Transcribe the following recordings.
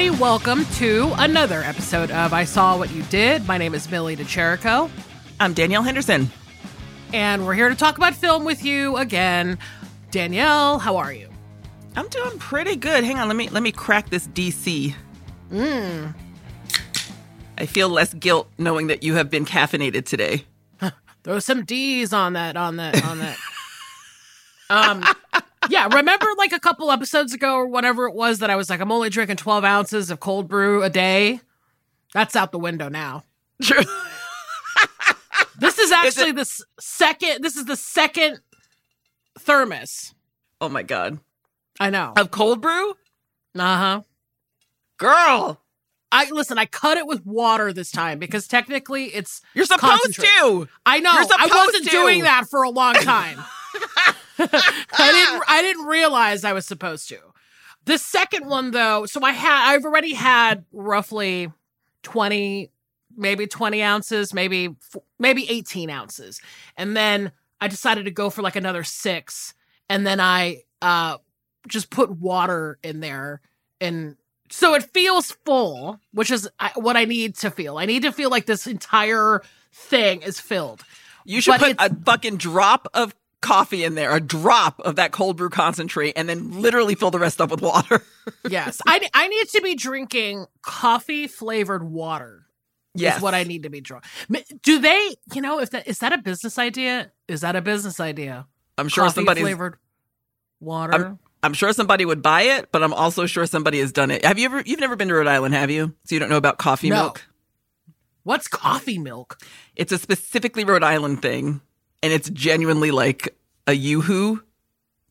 Everybody. Welcome to another episode of I Saw What You Did. My name is Millie DeChirico. I'm Danielle Henderson. And we're here to talk about film with you again. Danielle, how are you? I'm doing pretty good. Hang on, let me let me crack this DC. Mm. I feel less guilt knowing that you have been caffeinated today. Throw some D's on that, on that, on that. um yeah, remember like a couple episodes ago or whatever it was that I was like, I'm only drinking 12 ounces of cold brew a day? That's out the window now. True. this is actually is the second, this is the second thermos. Oh my God. I know. Of cold brew? Uh huh. Girl. I listen. I cut it with water this time because technically it's you're supposed to. I know. I wasn't to. doing that for a long time. I didn't I didn't realize I was supposed to. The second one though, so I had I've already had roughly 20 maybe 20 ounces, maybe maybe 18 ounces. And then I decided to go for like another 6 and then I uh just put water in there and so it feels full, which is what I need to feel. I need to feel like this entire thing is filled. You should but put a fucking drop of coffee in there, a drop of that cold brew concentrate, and then literally fill the rest up with water. yes, I I need to be drinking coffee flavored water. Yes, is what I need to be drinking. Do they? You know, if that is that a business idea? Is that a business idea? I'm sure somebody flavored water. I'm, I'm sure somebody would buy it, but I'm also sure somebody has done it. Have you ever? You've never been to Rhode Island, have you? So you don't know about coffee no. milk. What's coffee milk? It's a specifically Rhode Island thing and it's genuinely like a yoo-hoo,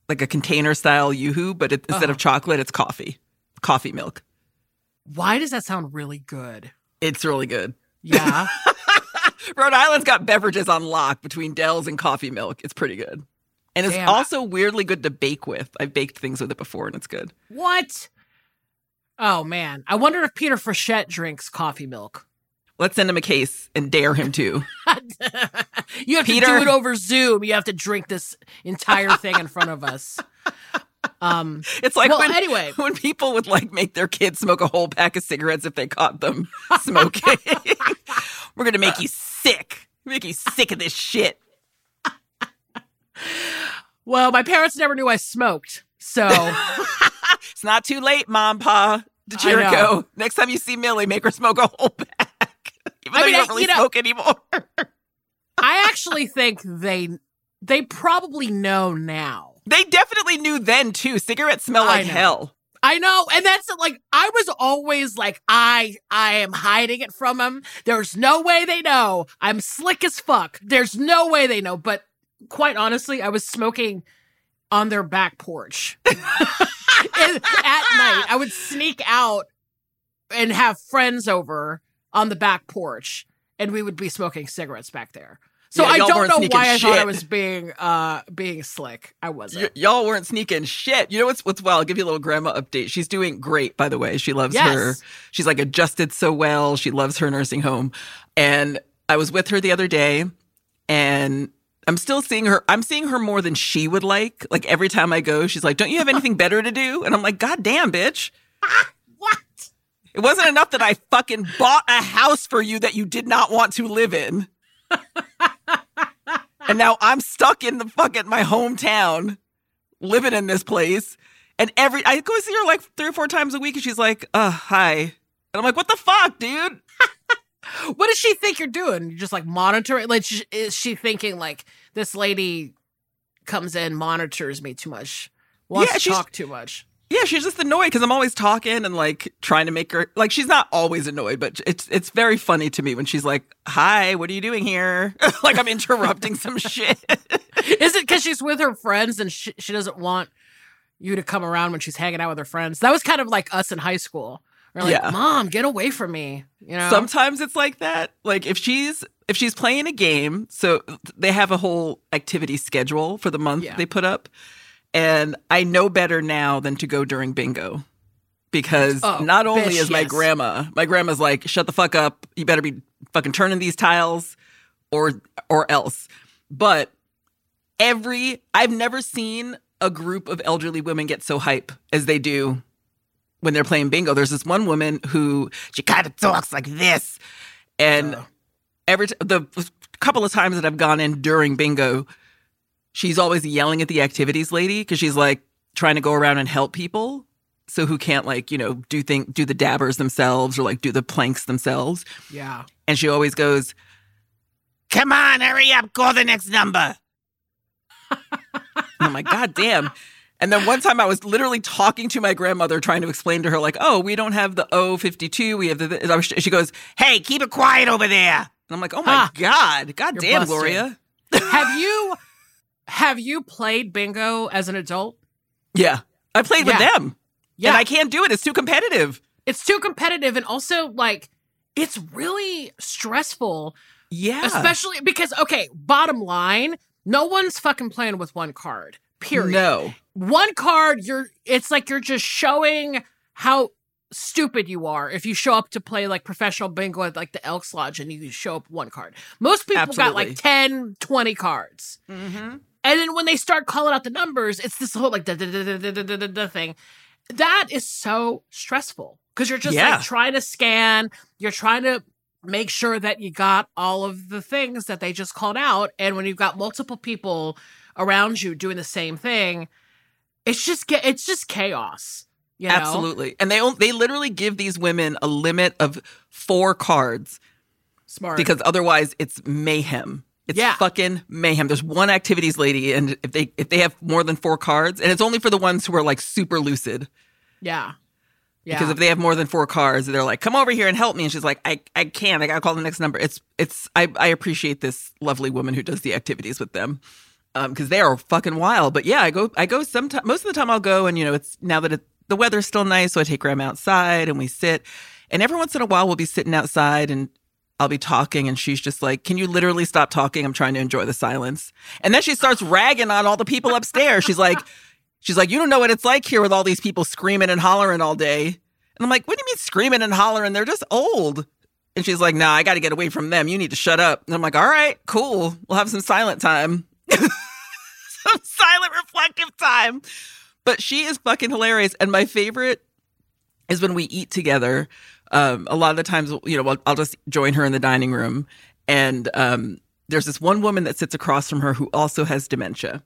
like a container style yoo-hoo, but it, instead uh-huh. of chocolate, it's coffee, coffee milk. Why does that sound really good? It's really good. Yeah. Rhode Island's got beverages on lock between Del's and coffee milk. It's pretty good. And it's Damn. also weirdly good to bake with. I've baked things with it before and it's good. What? Oh man. I wonder if Peter Frechette drinks coffee milk. Let's send him a case and dare him to. you have Peter... to do it over Zoom. You have to drink this entire thing in front of us. Um, it's like well, when, anyway, when people would like make their kids smoke a whole pack of cigarettes if they caught them smoking. We're gonna make you sick. Make you sick of this shit. Well, my parents never knew I smoked, so it's not too late, Mom, Pa. DeChirico. Next time you see Millie, make her smoke a whole pack. Even I though mean, you don't really you know, smoke anymore. I actually think they they probably know now. They definitely knew then too. Cigarettes smell like hell. I know, and that's like I was always like I I am hiding it from them. There's no way they know. I'm slick as fuck. There's no way they know. But quite honestly, I was smoking on their back porch at night. I would sneak out and have friends over on the back porch and we would be smoking cigarettes back there. So yeah, I don't know why I thought I was being uh being slick. I wasn't. Y- y'all weren't sneaking shit. You know what's what's well, I'll give you a little grandma update. She's doing great, by the way. She loves yes. her. She's like adjusted so well. She loves her nursing home. And I was with her the other day and I'm still seeing her. I'm seeing her more than she would like. Like every time I go, she's like, Don't you have anything better to do? And I'm like, God damn, bitch. What? It wasn't enough that I fucking bought a house for you that you did not want to live in. and now I'm stuck in the fucking my hometown living in this place. And every I go see her like three or four times a week and she's like, uh, hi. And I'm like, what the fuck, dude? what does she think you're doing? You're just like monitoring like is she thinking like this lady comes in, monitors me too much, wants yeah, to talk too much? Yeah, she's just annoyed because I'm always talking and like trying to make her like she's not always annoyed, but it's it's very funny to me when she's like, "Hi, what are you doing here?" like I'm interrupting some shit. Is it because she's with her friends and she, she doesn't want you to come around when she's hanging out with her friends? That was kind of like us in high school. We're like, Yeah. "Mom, get away from me!" You know. Sometimes it's like that. Like if she's if she's playing a game, so they have a whole activity schedule for the month Yeah. they put up, and I know better now than to go during bingo. Because Oh, not only is my yes. grandma, my grandma's like, "Shut the fuck up! You better be fucking turning these tiles, or or else." But every I've never seen a group of elderly women get so hype as they do when they're playing bingo. There's this one woman who she kind of talks like this, and every t- the couple of times that I've gone in during bingo, she's always yelling at the activities lady because she's like trying to go around and help people. So who can't like you know do think do the dabbers themselves or like do the planks themselves, yeah. and she always goes, "Come on, hurry up, call the next number." and I'm like, God damn. And then one time I was literally talking to my grandmother, trying to explain to her, like, oh, we don't have the O52. We have the. She goes, hey, keep it quiet over there. And I'm like, oh my Ha. God. God You're damn, busted. Gloria. have you have you played bingo as an adult? Yeah. I played with them. Yeah. And I can't do it. It's too competitive. it's too competitive and also like it's really stressful Yeah. especially because okay bottom line no one's fucking playing with one card period No. one card you're it's like you're just showing how stupid you are if you show up to play like professional bingo at like the elks lodge and you show up one card most people got like 10 20 cards Mm-hmm. And then when they start calling out the numbers, it's this whole like da da da da da da da thing. That is so stressful because you're just yeah. like trying to scan, you're trying to make sure that you got all of the things that they just called out. And when you've got multiple people around you doing the same thing, it's just get it's just chaos. You know? Absolutely, and they they literally give these women a limit of four cards. Smart, because otherwise it's mayhem. It's Yeah. fucking mayhem. There's one activities lady, and if they if they have more than four cards, and it's only for the ones who are like super lucid. yeah. Yeah. Because if they have more than four cards, they're like, "Come over here and help me," and she's like, "I I can't. I gotta call the next number." It's it's I I appreciate this lovely woman who does the activities with them. Um, because they are fucking wild. But yeah, I go I go sometime most of the time I'll go and you know it's now that it, the weather's still nice, so I take Grandma outside and we sit. And every once in a while we'll be sitting outside and I'll be talking and she's just like, Can you literally stop talking? I'm trying to enjoy the silence. And then she starts ragging on all the people upstairs. She's like, She's like, You don't know what it's like here with all these people screaming and hollering all day. And I'm like, What do you mean screaming and hollering? They're just old. And she's like, Nah, I got to get away from them. You need to shut up. And I'm like, All right, cool. We'll have some silent time. some silent, reflective time. But she is fucking hilarious. And my favorite is when we eat together. Um, a lot of the times, you know, I'll, I'll just join her in the dining room. And um, there's this one woman that sits across from her who also has dementia.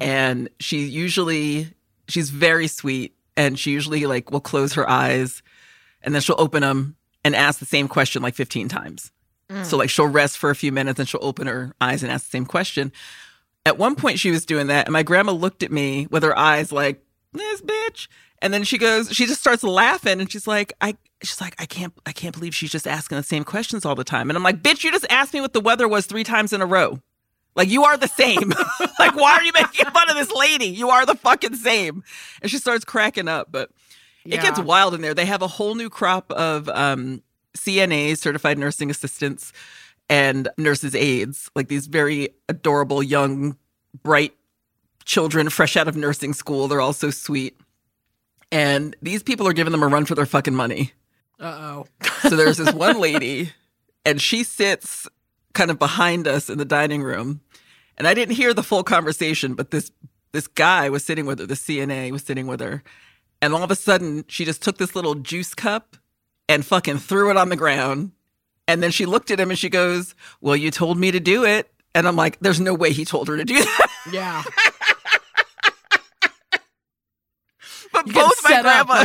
And she usually, she's very sweet. And she usually, like, will close her eyes and then she'll open them and ask the same question like 15 times. So, like, she'll rest for a few minutes and she'll open her eyes and ask the same question. At one point, she was doing that, and my grandma looked at me with her eyes like, "This bitch," and then she goes, she just starts laughing, and she's like, "I," she's like, "I can't, I can't believe she's just asking the same questions all the time." And I'm like, "Bitch, you just asked me what the weather was three times in a row. Like, you are the same. like, why are you making fun of this lady? You are the fucking same." And she starts cracking up, but it gets wild in there. They have a whole new crop of um, CNAs, certified nursing assistants, and nurses' aides, like these very adorable, young, bright children fresh out of nursing school. They're all so sweet. And these people are giving them a run for their fucking money. Uh-oh. So there's this one lady, and she sits kind of behind us in the dining room. And I didn't hear the full conversation, but this this guy was sitting with her, the CNA was sitting with her. And all of a sudden, she just took this little juice cup and fucking threw it on the ground. And then she looked at him and she goes, Well, you told me to do it. And I'm like, There's no way he told her to do that. Yeah. But You both my grandma,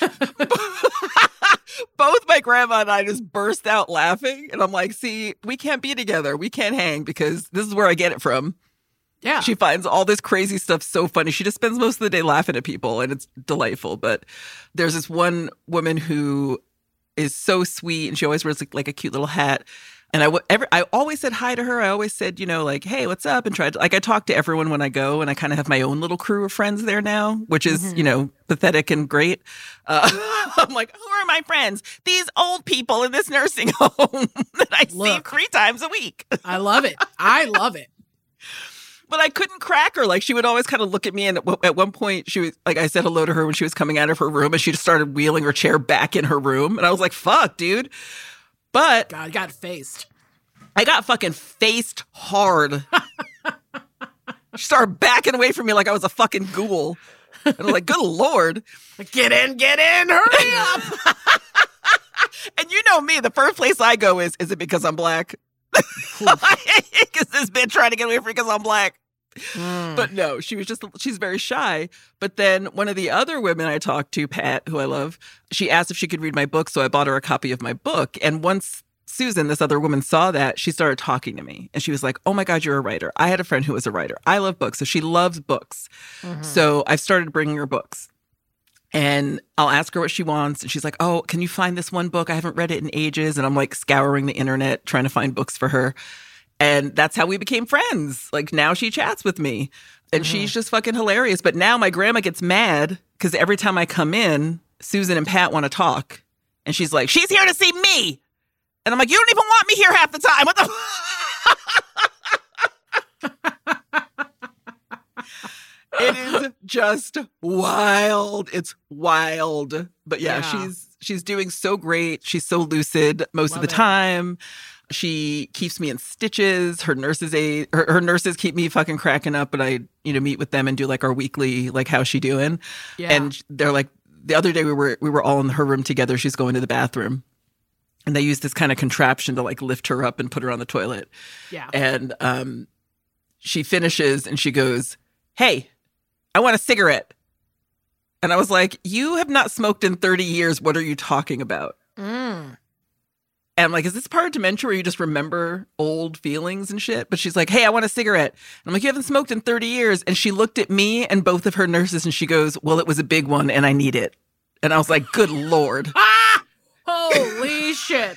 both my grandma and I just burst out laughing. And I'm like, see, we can't be together. We can't hang because this is where I get it from. Yeah. She finds all this crazy stuff so funny. She just spends most of the day laughing at people and it's delightful. But there's this one woman who is so sweet and she always wears like, like a cute little hat. And I, ever, I always said hi to her. I always said, you know, like, hey, what's up? And tried to, like, I talk to everyone when I go, and I kind of have my own little crew of friends there now, which is, mm-hmm. you know, pathetic and great. Uh, I'm like, who are my friends? These old people in this nursing home that I Look, see three times a week. I love it. I love it but I couldn't crack her. Like she would always kind of look at me, and at one point, she was like, I said hello to her when she was coming out of her room, and she just started wheeling her chair back in her room, and I was like, "Fuck, dude." But God, got faced. I got fucking faced hard. she started backing away from me like I was a fucking ghoul. And I'm like, good lord. Get in, get in, hurry up. and you know me, the first place I go is, is it because I'm black? Because this bitch trying to get away from me because I'm black. Mm. But no, she was just, she's very shy. But then one of the other women I talked to, Pat, who I love, she asked if she could read my book. So I bought her a copy of my book. And once Susan, this other woman, saw that, she started talking to me. And she was like, Oh my God, you're a writer. I had a friend who was a writer. I love books. So she loves books. Mm-hmm. So I've started bringing her books. And I'll ask her what she wants. And she's like, Oh, can you find this one book? I haven't read it in ages. And I'm like scouring the internet trying to find books for her. And that's how we became friends. Like now she chats with me and mm-hmm. she's just fucking hilarious. But now my grandma gets mad because every time I come in, Susan and Pat want to talk. And she's like, She's here to see me. And I'm like, You don't even want me here half the time. What the? it is just wild. It's wild. But yeah, yeah, she's she's doing so great. She's so lucid most Love of the it. time. She keeps me in stitches. Her nurses a her, her, nurses keep me fucking cracking up, but I, you know, meet with them and do like our weekly like how's she doing? Yeah. And they're like the other day we were we were all in her room together. She's going to the bathroom. And they use this kind of contraption to like lift her up and put her on the toilet. Yeah. And um she finishes and she goes, Hey, I want a cigarette. And I was like, You have not smoked in 30 years. What are you talking about? Mm. And I'm like, Is this part of dementia where you just remember old feelings and shit? But she's like, Hey, I want a cigarette. And I'm like, You haven't smoked in 30 years. And she looked at me and both of her nurses and she goes, Well, it was a big one and I need it. And I was like, Good Lord. ah! Holy shit.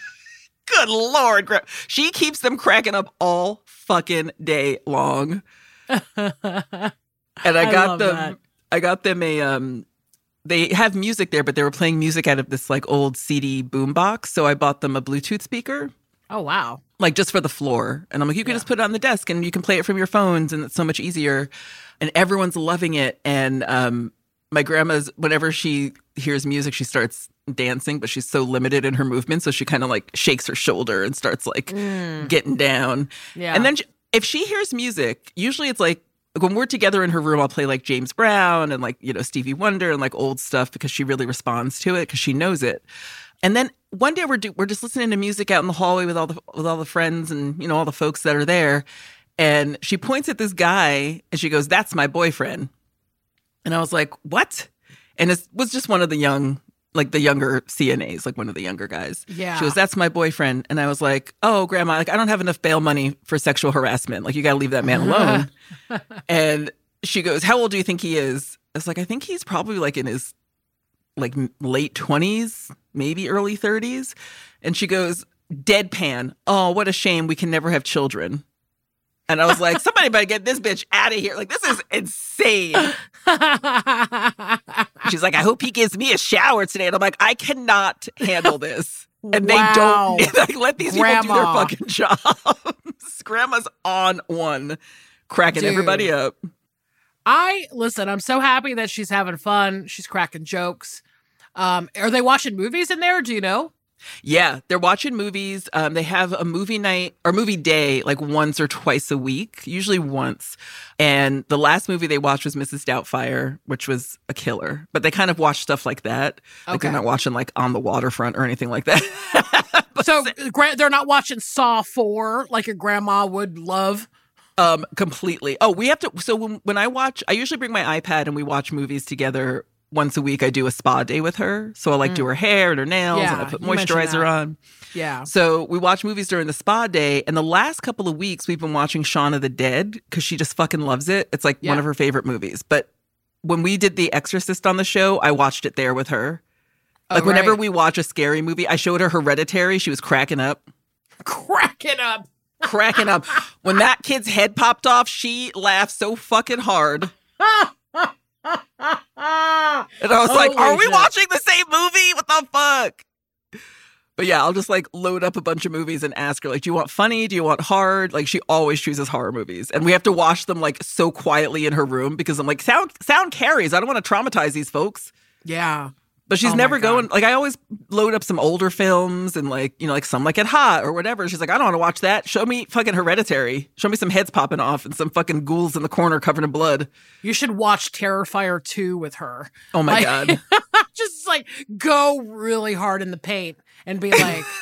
Good Lord. She keeps them cracking up all fucking day long. and I got I them that. I got them a um they have music there, but they were playing music out of this like old CD boombox. So I bought them a Bluetooth speaker. Oh wow. Like just for the floor. And I'm like, you can yeah. just put it on the desk and you can play it from your phones and it's so much easier. And everyone's loving it. And um my grandma's whenever she hears music, she starts dancing, but she's so limited in her movement. So she kind of like shakes her shoulder and starts like mm. getting down. Yeah. And then she, if she hears music, usually it's like when we're together in her room, I'll play like James Brown and like, you know, Stevie Wonder and like old stuff because she really responds to it because she knows it. And then one day we're do, we're just listening to music out in the hallway with all the with all the friends and you know all the folks that are there, and she points at this guy and she goes, "That's my boyfriend," and I was like, "What?" And it was just one of the young like the younger CNAs, like one of the younger guys. Yeah. She goes, That's my boyfriend. And I was like, Oh, grandma, like I don't have enough bail money for sexual harassment. Like you gotta leave that man alone. and she goes, How old do you think he is? I was like, I think he's probably like in his like late twenties, maybe early thirties. And she goes, Deadpan. Oh, what a shame we can never have children. And I was like, somebody better get this bitch out of here. Like, this is insane. She's like, I hope he gives me a shower today. And I'm like, I cannot handle this. And wow. they don't like, let these Grandma. people do their fucking jobs. Grandma's on one, cracking Dude. everybody up. I listen, I'm so happy that she's having fun. She's cracking jokes. Um, are they watching movies in there? Do you know? Yeah, they're watching movies. Um, they have a movie night or movie day like once or twice a week, usually once. And the last movie they watched was Mrs. Doubtfire, which was a killer. But they kind of watch stuff like that. Like okay. they're not watching like On the Waterfront or anything like that. so they're not watching Saw 4 like your grandma would love. Um, completely. Oh, we have to. So when, when I watch, I usually bring my iPad and we watch movies together once a week I do a spa day with her. So I like mm. do her hair and her nails yeah, and I put moisturizer on. Yeah. So we watch movies during the spa day. And the last couple of weeks we've been watching Shaun of the Dead because she just fucking loves it. It's like yeah. one of her favorite movies. But when we did The Exorcist on the show, I watched it there with her. Oh, like whenever we watch a scary movie, I showed her Hereditary. She was cracking up. Cracking up. cracking up. When that kid's head popped off, she laughed so fucking hard. and I was Holy like, "Are we watching the same movie? What the fuck?" But yeah, I'll just like load up a bunch of movies and ask her like, "Do you want funny? Do you want hard?" Like she always chooses horror movies, and we have to watch them like so quietly in her room because I'm like, "Sound sound carries. I don't want to traumatize these folks." Yeah. But she's oh never going like I always load up some older films and like, you know, like some like it hot or whatever. She's like, I don't want to watch that. Show me fucking hereditary. Show me some heads popping off and some fucking ghouls in the corner covered in blood. You should watch Terrifier 2 with her. Oh my like, god. just like go really hard in the paint and be like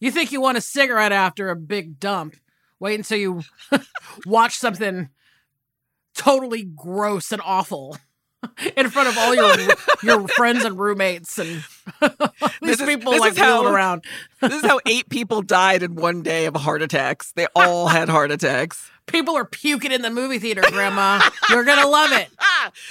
You think you want a cigarette after a big dump? Wait until you watch something totally gross and awful in front of all your your friends and roommates and these people is, like how, around. this is how eight people died in one day of heart attacks. They all had heart attacks. People are puking in the movie theater, Grandma. You're gonna love it.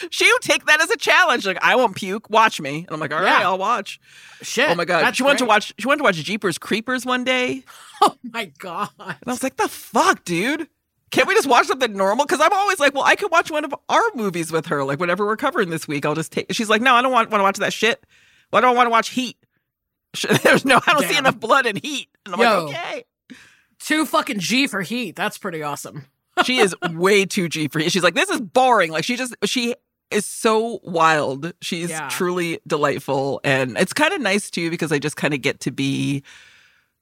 she would take that as a challenge. Like, I won't puke. Watch me. And I'm like, all right, yeah. I'll watch. Shit. Oh my god. She wanted to watch. She wanted to watch Jeepers Creepers one day. Oh my god. And I was like, the fuck, dude. Can't we just watch something normal? Because I'm always like, well, I could watch one of our movies with her. Like whatever we're covering this week, I'll just take. She's like, no, I don't want, want to watch that shit. Well, I don't I want to watch Heat. There's no, I don't Damn. see enough blood in Heat. And I'm Yo, like, okay. Too fucking G for Heat. That's pretty awesome. she is way too G for Heat. She's like, this is boring. Like she just she is so wild. She's yeah. truly delightful, and it's kind of nice too because I just kind of get to be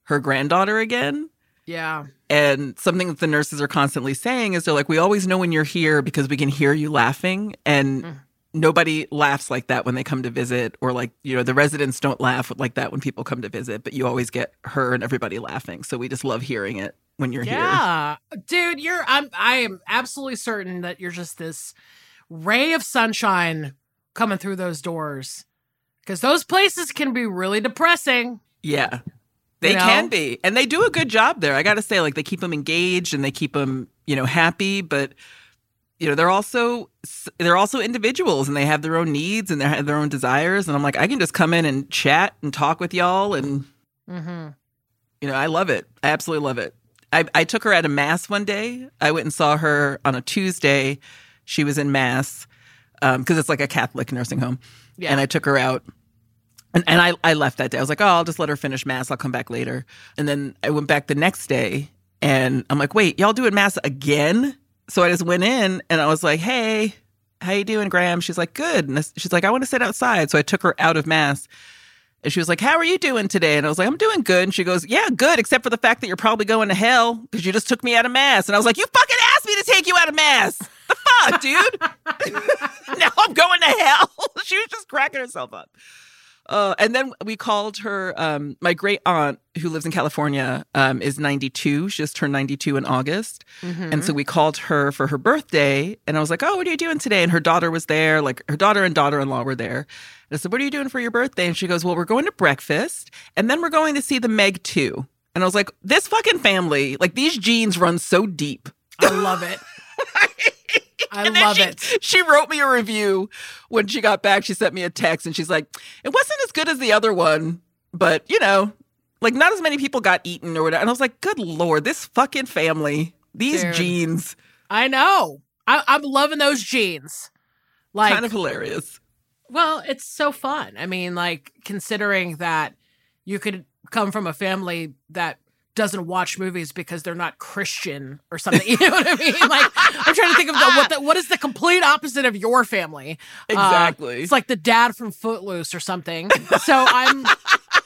her granddaughter again. Yeah. And something that the nurses are constantly saying is they're like, we always know when you're here because we can hear you laughing. And mm. nobody laughs like that when they come to visit, or like, you know, the residents don't laugh like that when people come to visit, but you always get her and everybody laughing. So we just love hearing it when you're yeah. here. Yeah. Dude, you're I'm I am absolutely certain that you're just this ray of sunshine coming through those doors. Because those places can be really depressing. Yeah. They you know? can be, and they do a good job there. I got to say, like they keep them engaged and they keep them, you know, happy. But you know, they're also they're also individuals, and they have their own needs and they have their own desires. And I'm like, I can just come in and chat and talk with y'all, and mm-hmm. you know, I love it. I absolutely love it. I, I took her at a mass one day. I went and saw her on a Tuesday. She was in mass because um, it's like a Catholic nursing home, yeah. and I took her out and, and I, I left that day. I was like, oh, I'll just let her finish mass. I'll come back later. And then I went back the next day and I'm like, wait, y'all doing mass again? So I just went in and I was like, hey, how you doing, Graham? She's like, good. And she's like, I want to sit outside. So I took her out of mass. And she was like, How are you doing today? And I was like, I'm doing good. And she goes, Yeah, good, except for the fact that you're probably going to hell because you just took me out of mass. And I was like, You fucking asked me to take you out of mass. The fuck, dude? now I'm going to hell. she was just cracking herself up. Uh, and then we called her. Um, my great aunt, who lives in California, um, is 92. She just turned 92 in August, mm-hmm. and so we called her for her birthday. And I was like, "Oh, what are you doing today?" And her daughter was there. Like her daughter and daughter-in-law were there. And I said, "What are you doing for your birthday?" And she goes, "Well, we're going to breakfast, and then we're going to see the Meg 2." And I was like, "This fucking family, like these genes run so deep." I love it. I love she, it. She wrote me a review when she got back. She sent me a text and she's like, it wasn't as good as the other one, but you know, like not as many people got eaten or whatever. And I was like, good Lord, this fucking family, these Dude, genes. I know. I, I'm loving those jeans. Like, kind of hilarious. Well, it's so fun. I mean, like, considering that you could come from a family that doesn't watch movies because they're not Christian or something. You know what I mean? Like I'm trying to think of the, what the, what is the complete opposite of your family? Uh, exactly. Uh, it's like the dad from Footloose or something. So I'm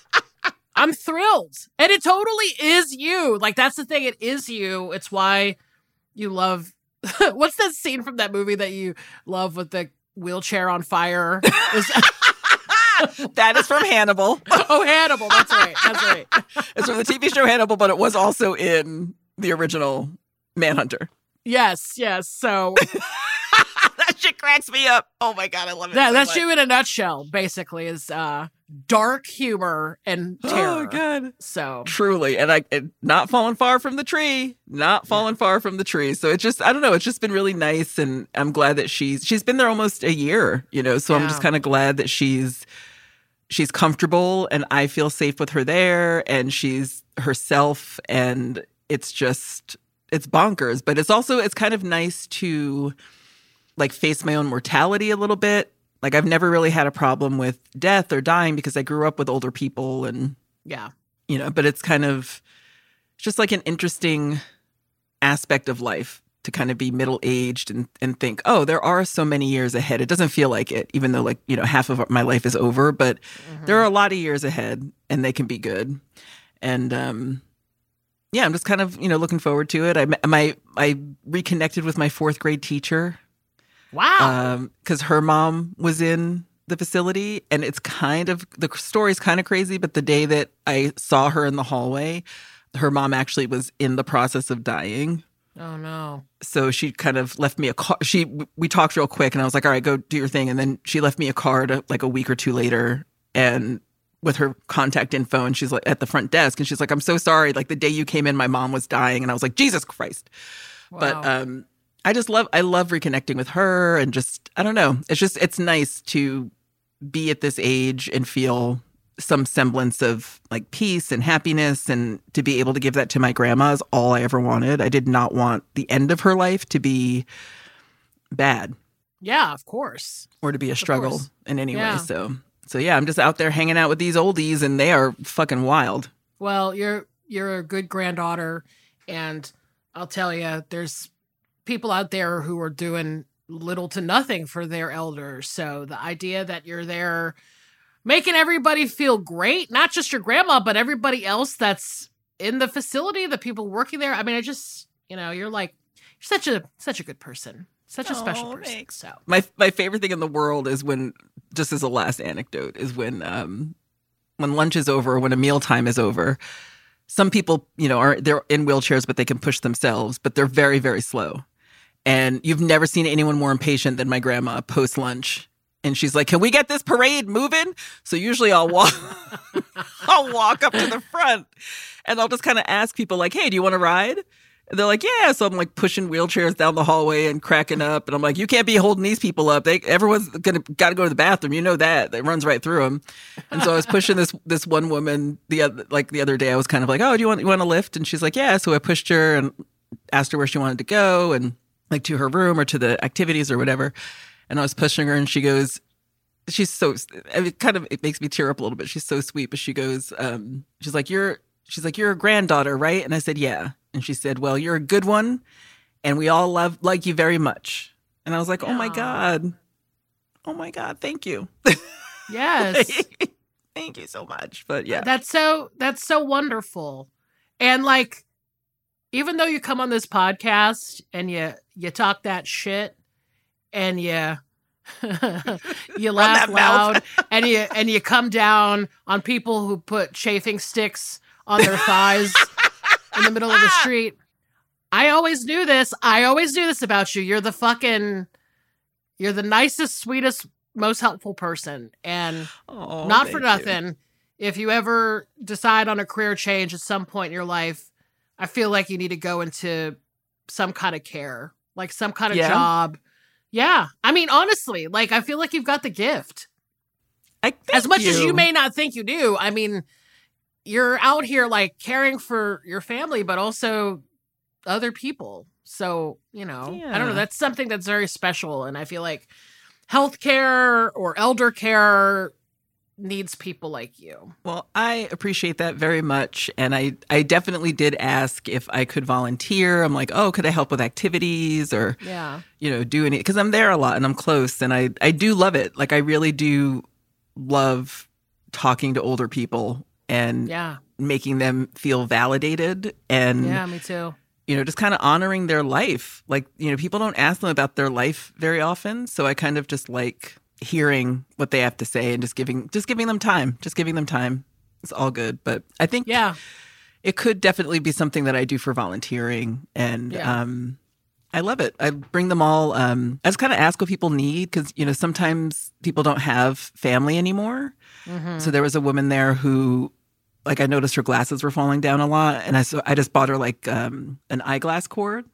I'm thrilled. And it totally is you. Like that's the thing. It is you. It's why you love what's that scene from that movie that you love with the wheelchair on fire? That is from Hannibal. oh, Hannibal. That's right. That's right. It's from the TV show Hannibal, but it was also in the original Manhunter. Yes, yes. So that shit cracks me up. Oh my god, I love it. That, so that's much. you in a nutshell, basically, is uh dark humor and terror. Oh god. So Truly, and I it, not falling far from the tree, not falling far from the tree. So it's just I don't know, it's just been really nice, and I'm glad that she's she's been there almost a year, you know. So I'm just kind of glad that she's she's comfortable, and I feel safe with her there, and she's herself, and it's just it's bonkers, but it's also it's kind of nice to like face my own mortality a little bit. Like I've never really had a problem with death or dying because I grew up with older people and yeah. you know, but it's kind of just like an interesting aspect of life to kind of be middle aged and, and think, oh, there are so many years ahead. It doesn't feel like it, even though like, you know, half of my life is over, but there are a lot of years ahead and they can be good. And um yeah, I'm just kind of, you know, looking forward to it. I my I reconnected with my fourth grade teacher Wow. because her mom was in the facility and it's kind of the story's kind of crazy but the day that i saw her in the hallway her mom actually was in the process of dying oh no. so she kind of left me a card she we talked real quick and i was like all right go do your thing. And then she left me a card uh, like a week or two later and with her contact info and she's like at the front desk and she's like i'm so sorry like the day you came in my mom was dying. And i was like jesus christ. But um i just love i love reconnecting with her and just i don't know it's just it's nice to be at this age and feel some semblance of like peace and happiness and to be able to give that to my grandma is all i ever wanted i did not want the end of her life to be bad yeah, of course. or to be a struggle in any Yeah. way so so yeah i'm just out there hanging out with these oldies and they are fucking wild Well, you're you're a good granddaughter, and I'll tell you, there's people out there who are doing little to nothing for their elders. So the idea that you're there making everybody feel great, not just your grandma, but everybody else that's in the facility, the people working there. I mean, I just, you know, you're like you're such a such a good person. Such a special Oh, person. thanks. So my my favorite thing in the world is when just as a last anecdote is when um when lunch is over when a meal time is over some people you know are they're in wheelchairs but they can push themselves but they're very very slow and you've never seen anyone more impatient than my grandma post lunch and she's like can we get this parade moving so usually i'll walk i'll walk up to the front and i'll just kind of ask people like hey do you want to ride and they're like, yeah. So I'm like pushing wheelchairs down the hallway and cracking up. And I'm like, you can't be holding these people up. They everyone's gonna got to go to the bathroom. You know that. It runs right through them. And so I was pushing this this one woman the other like the other day. I was kind of like, oh, do you want you want a lift? And she's like, yeah. So I pushed her and asked her where she wanted to go and like to her room or to the activities or whatever. And I was pushing her, and she goes, she's so I mean, kind of it makes me tear up a little bit. She's so sweet, but she goes, um, she's like, you're she's like, you're a granddaughter, right? And I said, yeah. And she said, well, you're a good one, and we all love like you very much. And I was like, oh my god, oh my god, thank you, yes. thank you so much. But yeah, That's so that's so wonderful. And like even though you come on this podcast and you you talk that shit and you you laugh loud and you and you come down on people who put chafing sticks on their thighs in the middle of the street. I always knew this. I always knew this about you. You're the fucking you're the nicest, sweetest, most helpful person. And Oh, not for thank you. nothing. If you ever decide on a career change at some point in your life, I feel like you need to go into some kind of care, like some kind of Yeah? job. Yeah. I mean, honestly, like I feel like you've got the gift. I, as much as you may not think you do, I mean, you're out here like caring for your family, but also other people. So, you know, I don't know. That's something that's very special. And I feel like healthcare or elder care needs people like you. Well, I appreciate that very much. And I, I definitely did ask if I could volunteer. I'm like, oh, could I help with activities or, Yeah. you know, do any, because I'm there a lot and I'm close and I, I do love it. Like, I really do love talking to older people and Yeah. making them feel validated and, Yeah, me too. you know, just kind of honoring their life. Like, you know, people don't ask them about their life very often. So I kind of just like hearing what they have to say and just giving just giving them time. Just giving them time. It's all good. But I think Yeah. it could definitely be something that I do for volunteering and Yeah. um I love it. I bring them all. Um, I just kind of ask what people need because you know sometimes people don't have family anymore. Mm-hmm. So there was a woman there who, like, I noticed her glasses were falling down a lot, and I so I just bought her like um, an eyeglass cord.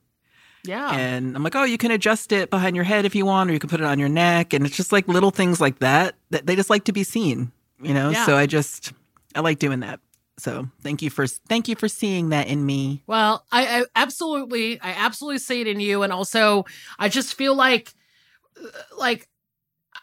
Yeah. And I'm like, oh, you can adjust it behind your head if you want, or you can put it on your neck, and it's just like little things like that that they just like to be seen, you know. Yeah. So I just I like doing that. So thank you for thank you for seeing that in me. Well, I, I absolutely I absolutely see it in you, and also I just feel like uh, like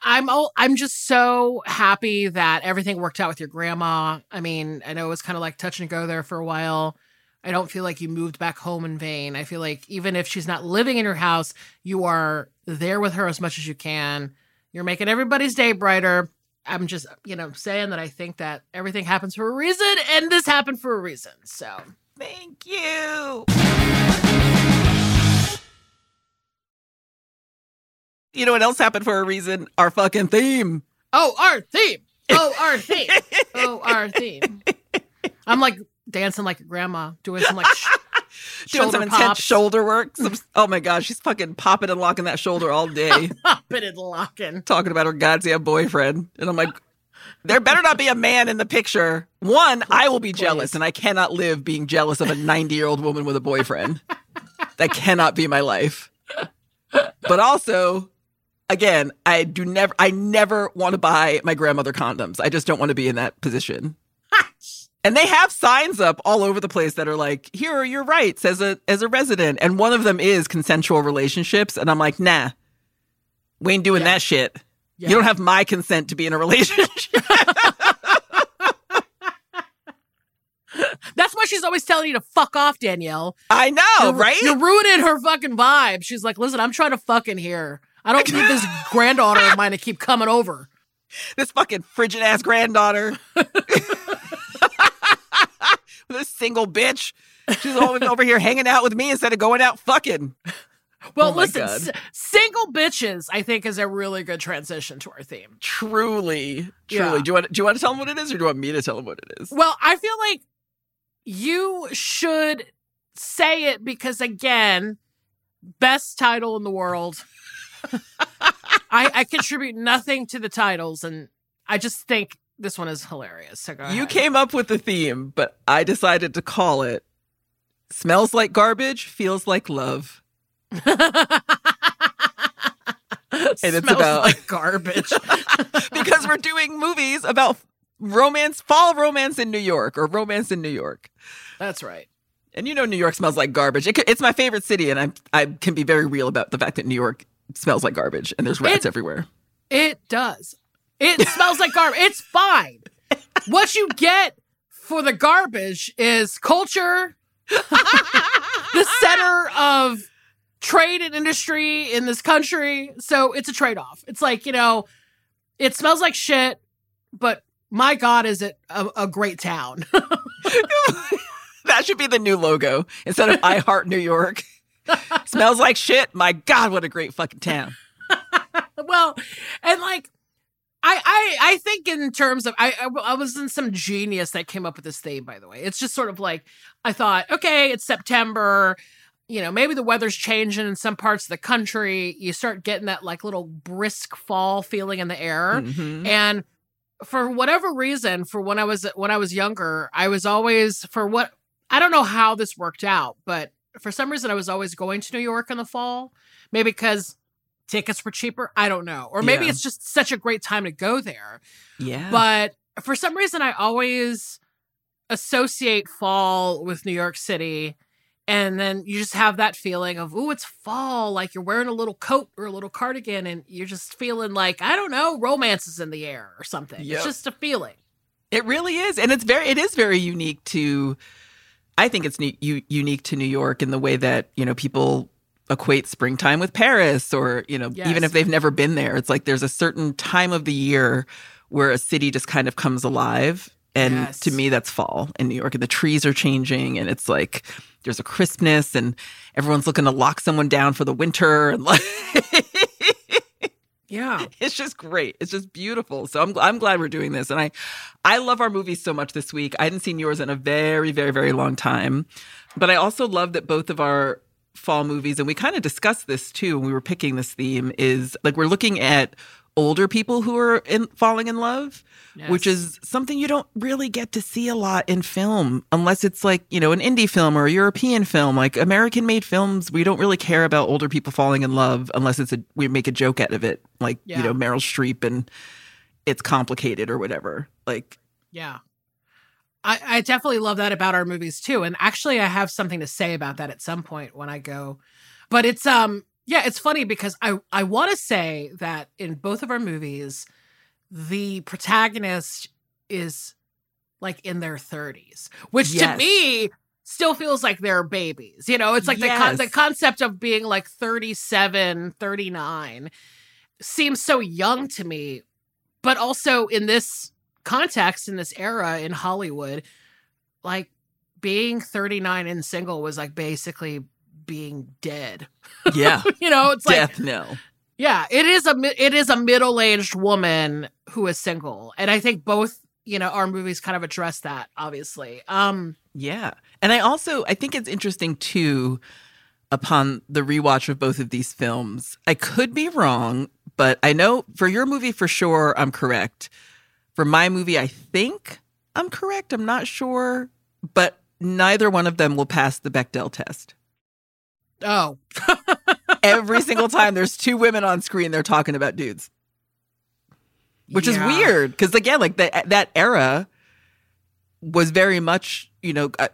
I'm all, I'm just so happy that everything worked out with your grandma. I mean, I know it was kind of like touch and go there for a while. I don't feel like you moved back home in vain. I feel like even if she's not living in your house, you are there with her as much as you can. You're making everybody's day brighter. I'm just, you know, saying that I think that everything happens for a reason and this happened for a reason. So, thank you. You know what else happened for a reason? Our fucking theme. Oh, our theme. Oh, our theme. oh, our theme. I'm like dancing like a grandma, doing some like sh- doing some intense shoulder work. Some, oh my gosh, she's fucking popping and locking that shoulder all day. popping and locking. Talking about her goddamn boyfriend. And I'm like, there better not be a man in the picture. One, I will be Please. jealous, and I cannot live being jealous of a 90 year old woman with a boyfriend. that cannot be my life. But also, again, I do never, I never want to buy my grandmother condoms. I just don't want to be in that position. And they have signs up all over the place that are like, "Here are your rights as a as a resident." And one of them is consensual relationships, and I'm like, "Nah, we ain't doing yeah. that shit. Yeah. You don't have my consent to be in a relationship." That's why she's always telling you to fuck off, Danielle. I know, you're, right? You're ruining her fucking vibe. She's like, "Listen, I'm trying to fucking here. I don't need this granddaughter of mine to keep coming over." This fucking frigid ass granddaughter this single bitch. She's always over here hanging out with me instead of going out fucking. Well, oh listen, s- single bitches, I think, is a really good transition to our theme. Truly, truly. Yeah. Do you want do you want to tell them what it is, or do you want me to tell them what it is? Well, I feel like you should say it because, again, best title in the world. I, I contribute nothing to the titles, and I just think this one is hilarious. So go You came up with the theme, but I decided to call it Smells Like Garbage, Feels Like Love. and it's about like garbage. because we're doing movies about romance, fall romance in New York or romance in New York. That's right. And you know, New York smells like garbage. It, it's my favorite city, and I I can be very real about the fact that New York smells like garbage and there's rats it, everywhere. It does. It smells like garbage. It's fine. What you get for the garbage is culture, the center of trade and industry in this country. So it's a trade off. It's like, you know, it smells like shit, but my God, is it a, a great town? that should be the new logo instead of I Heart New York. smells like shit. My God, what a great fucking town. well, and like, I, I I think in terms of I, I, I was in some genius that came up with this theme. By the way, it's just sort of like I thought, okay, it's September. You know, maybe the weather's changing in some parts of the country. You start getting that like little brisk fall feeling in the air, mm-hmm. and for whatever reason, for when I was when I was younger, I was always for what I don't know how this worked out, but for some reason I was always going to New York in the fall. Maybe because tickets were cheaper. I don't know. Or maybe yeah. it's just such a great time to go there. Yeah. But for some reason, I always associate fall with New York City. And then you just have that feeling of, ooh, it's fall. Like you're wearing a little coat or a little cardigan, and you're just feeling like, I don't know, romance is in the air or something. Yep. It's just a feeling. It really is. And it's very, it is very unique to, I think it's ne- u- unique to New York in the way that, you know, people equate springtime with Paris or, you know, yes. even if they've never been there. It's like there's a certain time of the year where a city just kind of comes alive. And yes. to me, that's fall in New York. And the trees are changing and it's like there's a crispness and everyone's looking to lock someone down for the winter. And like, yeah, it's just great. It's just beautiful. So I'm, I'm glad we're doing this. And I, I love our movies so much this week. I hadn't seen yours in a very, very, very long time. But I also love that both of our fall movies, and we kind of discussed this too when we were picking this theme, is like we're looking at older people who are in falling in love, yes. which is something you don't really get to see a lot in film unless it's like, you know, an indie film or a European film. Like American made films, we don't really care about older people falling in love unless it's a we make a joke out of it. Like, yeah. you know, Meryl Streep and it's complicated or whatever. Like Yeah. I, I definitely love that about our movies too. And actually I have something to say about that at some point when I go. But it's um yeah, it's funny because I I want to say that in both of our movies, the protagonist is like in their 30s, which yes. to me still feels like they're babies. You know, it's like yes. the con- the concept of being like 37, 39 seems so young to me. But also in this context in this era in Hollywood, like being 39 and single was like basically being dead. Yeah. you know, it's like death no. Yeah, it is a it is a middle-aged woman who is single. And I think both, you know, our movies kind of address that obviously. Um yeah. And I also I think it's interesting too upon the rewatch of both of these films. I could be wrong, but I know for your movie for sure I'm correct. For my movie I think I'm correct. I'm not sure, but neither one of them will pass the Bechdel test. Oh. Every single time there's two women on screen, they're talking about dudes. Which yeah. is weird because again, like that that era was very much, you know, uh,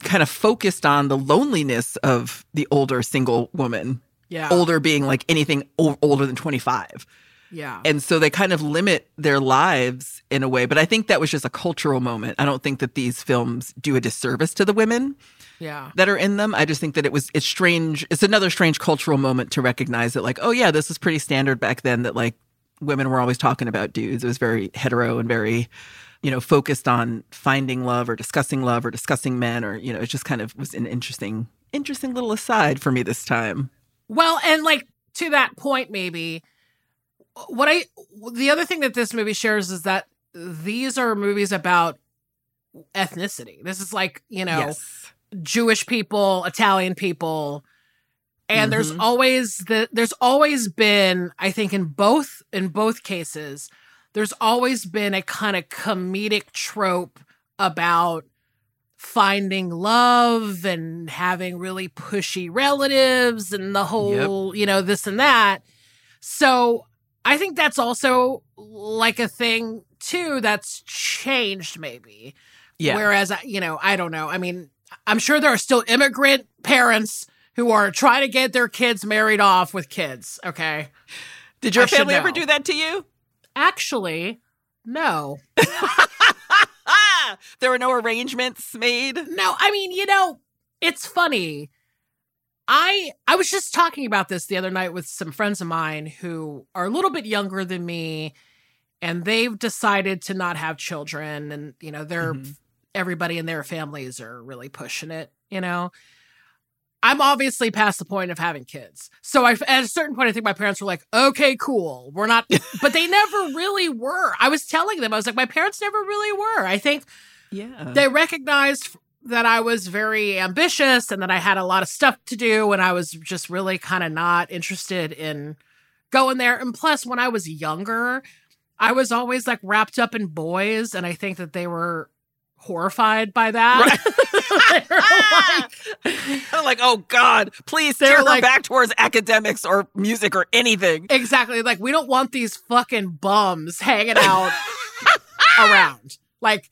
kind of focused on the loneliness of the older single woman. Yeah. Older being like anything o- older than 25. Yeah. And so they kind of limit their lives in a way. But I think that was just a cultural moment. I don't think that these films do a disservice to the women yeah. that are in them. I just think that it was it's strange. It's another strange cultural moment to recognize that like, oh yeah, this was pretty standard back then that like women were always talking about dudes. It was very hetero and very, you know, focused on finding love or discussing love or discussing men or, you know, it just kind of was an interesting interesting little aside for me this time. Well, and like to that point maybe what I the other thing that this movie shares is that these are movies about ethnicity. This is like, you know, yes. Jewish people, Italian people. And mm-hmm. there's always the there's always been, I think in both in both cases, there's always been a kind of comedic trope about finding love and having really pushy relatives and the whole, yep. you know, this and that. So I think that's also like a thing too that's changed maybe. Yeah. Whereas, you know, I don't know. I mean, I'm sure there are still immigrant parents who are trying to get their kids married off with kids. Okay. Did your I family ever do that to you? Actually, no. there were no arrangements made? No, I mean, you know, it's funny. I I was just talking about this the other night with some friends of mine who are a little bit younger than me and they've decided to not have children and you know they're mm-hmm everybody in their families are really pushing it, you know? I'm obviously past the point of having kids. So I, at a certain point, I think my parents were like, okay, cool. We're not, but they never really were. I was telling them, I was like, my parents never really were. I think yeah. they recognized that I was very ambitious and that I had a lot of stuff to do and I was just really kind of not interested in going there. And plus, when I was younger, I was always like wrapped up in boys. And I think that they were horrified by that. Right. like, like, oh God, please steer like, her back towards academics or music or anything. Exactly. Like, we don't want these fucking bums hanging out around. Like,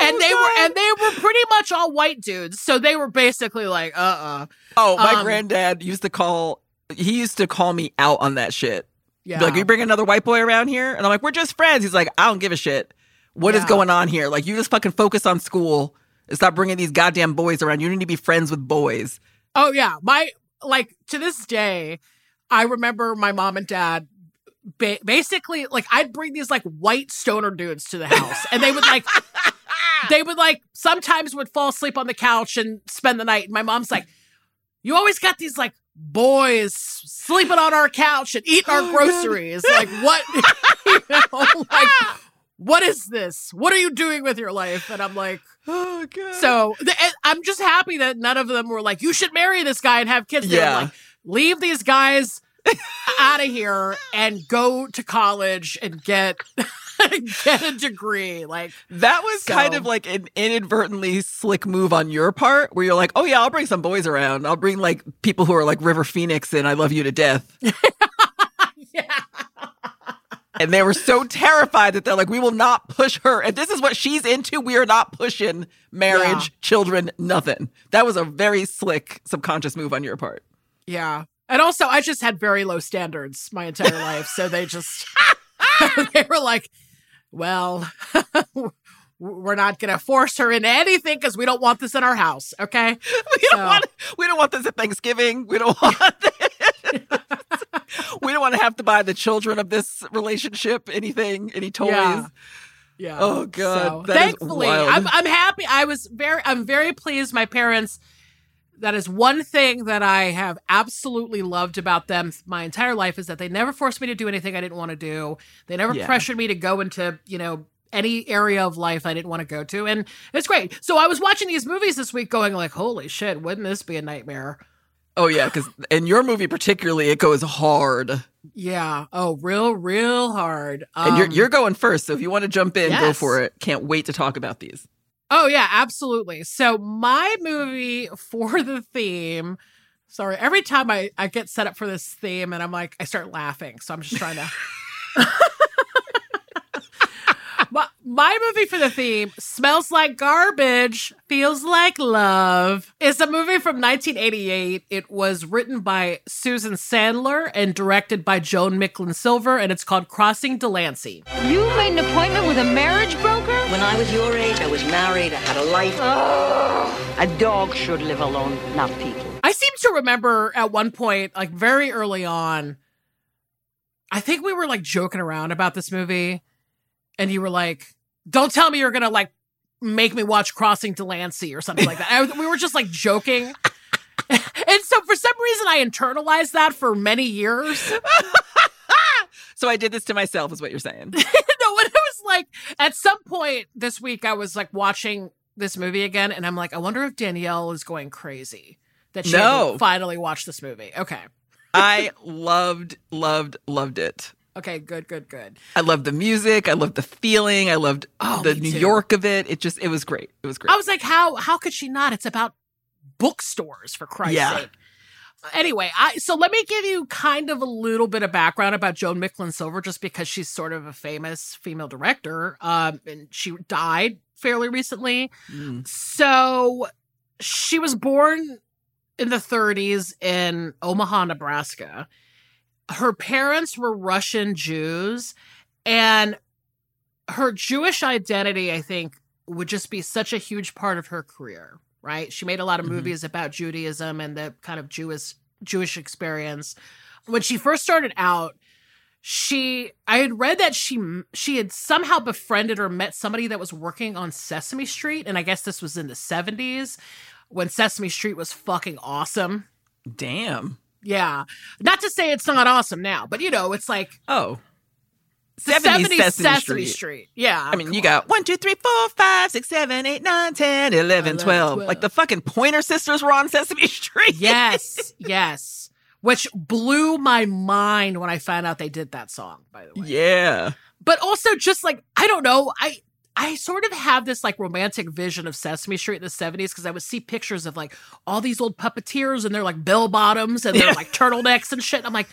and oh, they God. were, and they were pretty much all white dudes. So they were basically like, uh uh-uh. uh Oh, my um, granddad used to call, he used to call me out on that shit. Yeah. Like, you bring another white boy around here? And I'm like, we're just friends. He's like, I don't give a shit. What yeah. is going on here? Like, you just fucking focus on school and stop bringing these goddamn boys around. You need to be friends with boys. Oh, yeah. My, like, to this day, I remember my mom and dad ba- basically, like, I'd bring these, like, white stoner dudes to the house, and they would, like, they would, like, sometimes would fall asleep on the couch and spend the night. And my mom's like, you always got these, like, boys sleeping on our couch and eating our oh, groceries. like, what? you know, like, what is this? What are you doing with your life? And I'm like, oh god. So I'm just happy that none of them were like, you should marry this guy and have kids. Yeah. Like, leave these guys out of here and go to college and get get a degree. Like that was so. kind of like an inadvertently slick move on your part, where you're like, "Oh yeah, I'll bring some boys around. I'll bring like people who are like River Phoenix and I love you to death." yeah. And they were so terrified that they're like, "We will not push her. If this is what she's into, we are not pushing marriage, yeah. children, nothing." That was a very slick subconscious move on your part. Yeah. And also, I just had very low standards my entire life. So they just, they were like, well, we're not going to force her into anything because we don't want this in our house. Okay. We don't want, we don't want this at Thanksgiving. We don't want we don't want to have to buy the children of this relationship anything, any toys. Yeah. yeah. Oh God. So, thankfully, I'm, I'm happy. I was very, I'm very pleased. My parents that is one thing that I have absolutely loved about them my entire life is that they never forced me to do anything I didn't want to do. They never yeah. pressured me to go into, you know, any area of life I didn't want to go to. And it's great. So I was watching these movies this week going like, holy shit, wouldn't this be a nightmare? Oh yeah, because in your movie particularly, it goes hard. Yeah. Oh, real, real hard. Um, and you're um, you're going first, so if you want to jump in, yes. go for it. Can't wait to talk about these. Oh yeah, absolutely. So my movie for the theme. Sorry, every time I, I get set up for this theme and I'm like, I start laughing. So I'm just trying to my, my movie for the theme smells like garbage, feels like love. It's a movie from 1988. It was written by Susan Sandler and directed by Joan Micklin Silver, and it's called Crossing Delancey. You made an appointment with a marriage broker? When I was your age, I was married, I had a life. Oh, a dog should live alone, not people. I seem to remember at one point, like very early on, I think we were like joking around about this movie and you were like, "Don't tell me you're gonna like make me watch Crossing Delancey or something like that." I, we were just like joking, and so for some reason I internalized that for many years. so I did this to myself, is what you're saying? no, when it was like at some point this week, I was like watching this movie again, and I'm like, I wonder if Danielle is going crazy that she no. finally watched this movie. Okay. I loved, loved, loved it. Okay, good, good, good. I loved the music. I loved the feeling. I loved oh, the New too. York of it. It just, it was great. It was great. I was like, how, how could she not? It's about bookstores for Christ's yeah. sake. Anyway, I so let me give you kind of a little bit of background about Joan Micklin Silver, just because she's sort of a famous female director. Um, and she died fairly recently. Mm. So she was born in the 30s in Omaha, Nebraska her parents were Russian Jews, and her Jewish identity, I think, would just be such a huge part of her career, right? She made a lot of mm-hmm. movies about Judaism and the kind of Jewish Jewish experience. When she first started out, she I had read that she she had somehow befriended or met somebody that was working on Sesame Street, and I guess this was in the 70s when Sesame Street was fucking awesome. Damn. Yeah. Not to say it's not awesome now, but you know, it's like oh. 70s, 70s Sesame, Sesame Street. Street. Yeah. I mean, you on. got 1, 2, 3, 4, 5, 6, 7, 8, 9, 10, 11, 11 12. 12. Like the fucking Pointer Sisters were on Sesame Street. yes. Yes. Which blew my mind when I found out they did that song, by the way. Yeah. But also just like, I don't know, I I sort of have this like romantic vision of Sesame Street in the 70s because I would see pictures of like all these old puppeteers and they're like bell bottoms and they're yeah. like turtlenecks and shit. And I'm like,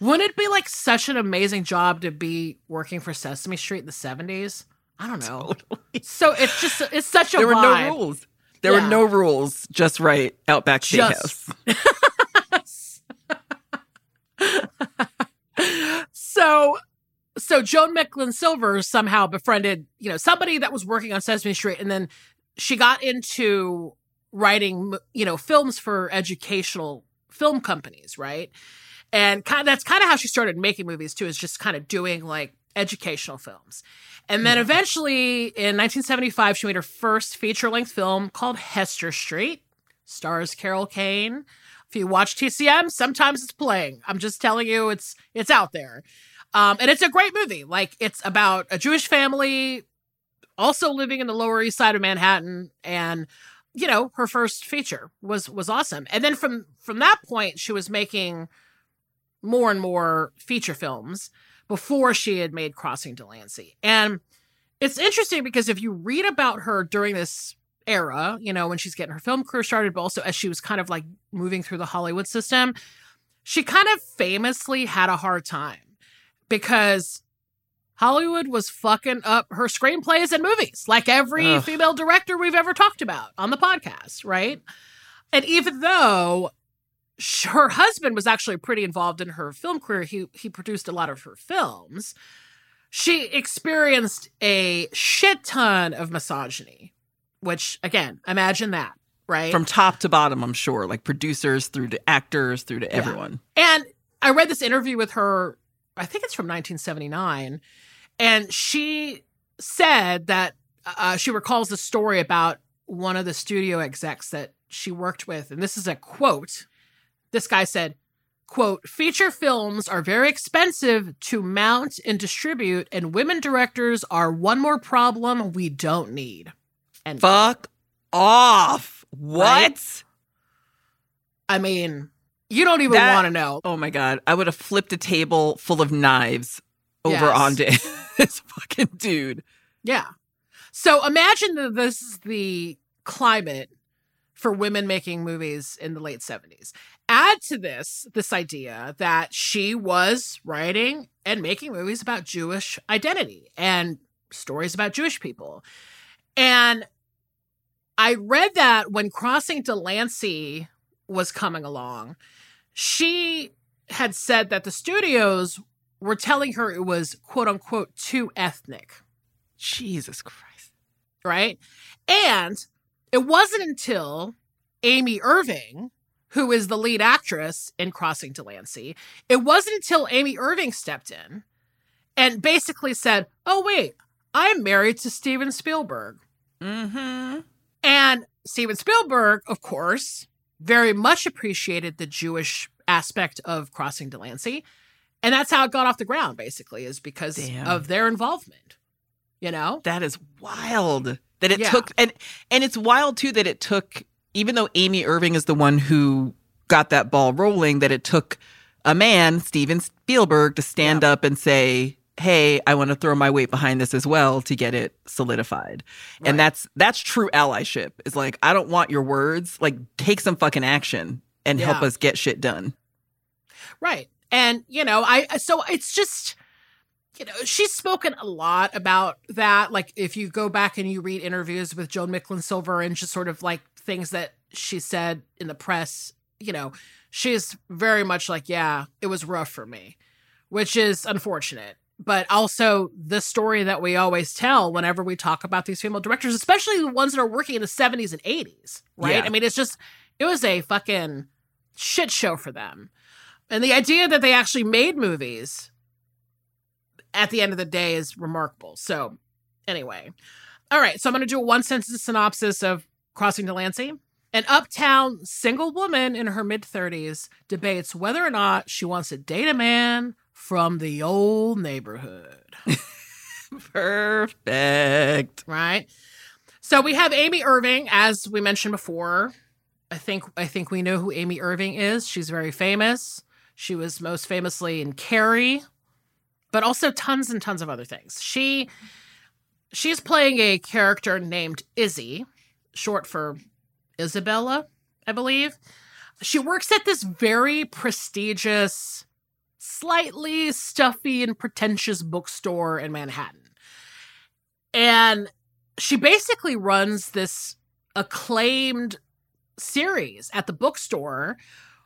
wouldn't it be like such an amazing job to be working for Sesame Street in the 70s? I don't know. Totally. So it's just, it's such a There were vibe. no rules. There yeah. were no rules. Just right. Outback Steakhouse. so so Joan Micklin Silver somehow befriended, you know, somebody that was working on Sesame Street, and then she got into writing, you know, films for educational film companies, right? And kind of, that's kind of how she started making movies too, is just kind of doing like educational films. And then yeah. eventually in 1975, she made her first feature length film called Hester Street, stars Carol Kane. If you watch TCM, sometimes it's playing. I'm just telling you, it's it's out there. Um, and it's a great movie. Like it's about a Jewish family also living in the Lower East Side of Manhattan, and you know her first feature was was awesome. And then from from that point, she was making more and more feature films before she had made Crossing Delancey. And it's interesting because if you read about her during this era, you know, when she's getting her film career started, but also as she was kind of like moving through the Hollywood system, she kind of famously had a hard time because Hollywood was fucking up her screenplays and movies, like every Ugh. female director we've ever talked about on the podcast, right? And even though her husband was actually pretty involved in her film career, he he produced a lot of her films. She experienced a shit ton of misogyny, which again, imagine that, right? From top to bottom, I'm sure, like producers through to actors through to yeah. everyone. And I read this interview with her, I think it's from 1979, and she said that uh, she recalls the story about one of the studio execs that she worked with, and this is a quote. This guy said, quote, feature films are very expensive to mount and distribute, and women directors are one more problem we don't need. And fuck off. What? Right? I mean, you don't even want to know. Oh my God. I would have flipped a table full of knives over yes. onto this fucking dude. Yeah. So imagine that this is the climate for women making movies in the late 70s. Add to this this idea that she was writing and making movies about Jewish identity and stories about Jewish people. And I read that when Crossing Delancey was coming along, she had said that the studios were telling her it was quote unquote too ethnic. Jesus Christ. Right? And it wasn't until Amy Irving, who is the lead actress in Crossing Delancey, it wasn't until Amy Irving stepped in and basically said, Oh, wait, I'm married to Steven Spielberg. Mm-hmm. And Steven Spielberg, of course, very much appreciated the Jewish aspect of Crossing Delancey and that's how it got off the ground, basically, is because Damn. of their involvement. You know? That is wild. That it yeah. took and and it's wild too that it took even though Amy Irving is the one who got that ball rolling, that it took a man, Steven Spielberg, to stand yeah. up and say, Hey, I want to throw my weight behind this as well to get it solidified. Right. And that's that's true allyship. Is like, I don't want your words. Like, take some fucking action and yeah. help us get shit done. Right. And, you know, I, so it's just, you know, she's spoken a lot about that. Like, if you go back and you read interviews with Joan Micklin Silver and just sort of like things that she said in the press, you know, she's very much like, yeah, it was rough for me, which is unfortunate. But also the story that we always tell whenever we talk about these female directors, especially the ones that are working in the 70s and 80s, right? Yeah. I mean, it's just, it was a fucking shit show for them. And the idea that they actually made movies at the end of the day is remarkable. So, anyway. All right. So, I'm going to do a one sentence synopsis of Crossing Delancey. An uptown single woman in her mid 30s debates whether or not she wants to date a man from the old neighborhood. Perfect. Right? So we have Amy Irving, as we mentioned before. I think I think we know who Amy Irving is. She's very famous. She was most famously in Carrie, but also tons and tons of other things. She she's playing a character named Izzy, short for Isabella, I believe. She works at this very prestigious, slightly stuffy and pretentious bookstore in Manhattan. And she basically runs this acclaimed series at the bookstore,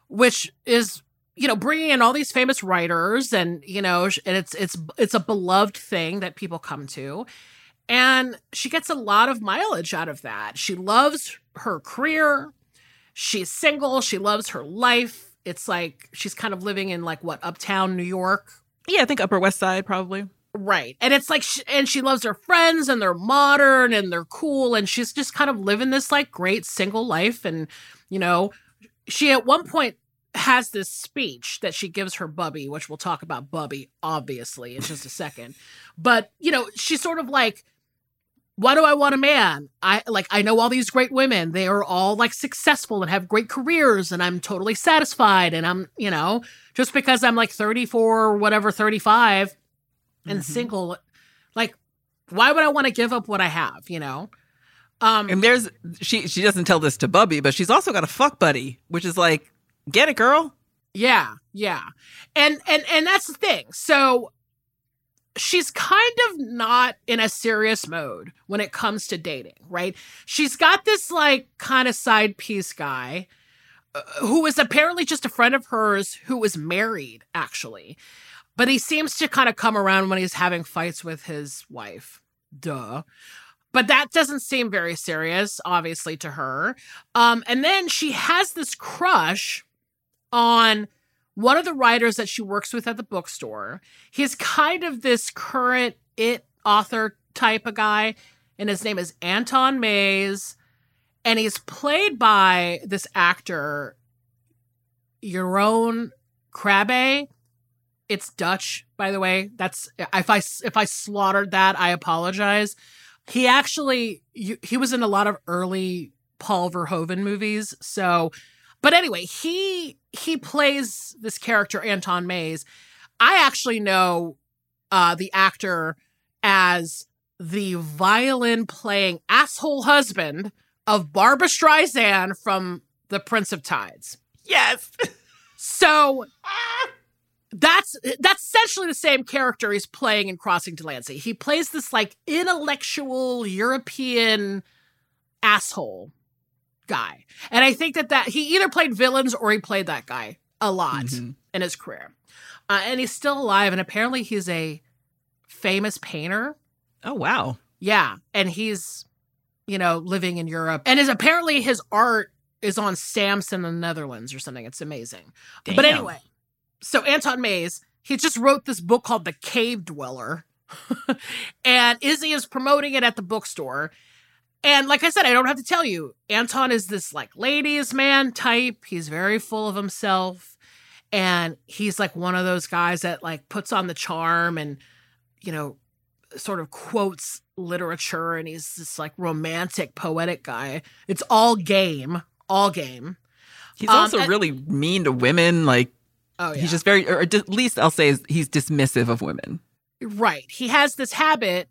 which is you know bringing in all these famous writers and you know and it's it's it's a beloved thing that people come to and she gets a lot of mileage out of that. She loves her career. She's single. She loves her life. It's like she's kind of living in like what uptown new york? Yeah i think upper west side probably. Right. And it's like she, and she loves her friends and they're modern and they're cool. And she's just kind of living this like great single life. And you know she at one point has this speech that she gives her bubby, which we'll talk about bubby obviously in just a second. But, you know, she's sort of like why do I want a man? I like I know all these great women. They are all like successful and have great careers and I'm totally satisfied and I'm, you know, just because I'm like 34 or whatever 35 and Mhm. single like why would I want to give up what I have, you know? Um And there's she she doesn't tell this to Bubby, but she's also got a fuck buddy, which is like, get it, girl. Yeah, yeah. And and and that's the thing. So she's kind of not in a serious mode when it comes to dating, right? She's got this like kind of side piece guy uh, who is apparently just a friend of hers who is married actually. But he seems to kind of come around when he's having fights with his wife. Duh. But that doesn't seem very serious, obviously, to her. Um, and then she has this crush on one of the writers that she works with at the bookstore. He's kind of this current it author type of guy, and his name is Anton Maes, and he's played by this actor, Jeroen Krabbe. It's Dutch, by the way. That's if I if I slaughtered that, I apologize. He actually he was in a lot of early Paul Verhoeven movies, so but anyway, he he plays this character Anton Maes. I actually know uh, the actor as the violin playing asshole husband of Barbra Streisand from The Prince of Tides. Yes. So that's that's essentially the same character he's playing in Crossing Delancey. He plays this like intellectual European asshole guy. And I think that that he either played villains or he played that guy a lot Mhm. in his career. Uh, and he's still alive and apparently he's a famous painter. Oh wow. Yeah, and he's you know living in Europe and is apparently his art is on stamps in the Netherlands or something. It's amazing. But anyway, so Anton Maes, he just wrote this book called The Cave Dweller. and Izzy is promoting it at the bookstore. And like I said, I don't have to tell you, Anton is this like ladies man type. He's very full of himself. And he's like one of those guys that like puts on the charm and, you know, sort of quotes literature. And he's this like romantic, poetic guy. It's all game, all game. He's Um, also and- really mean to women. Like Oh, yeah. he's just very, or at least I'll say is he's dismissive of women. Right. He has this habit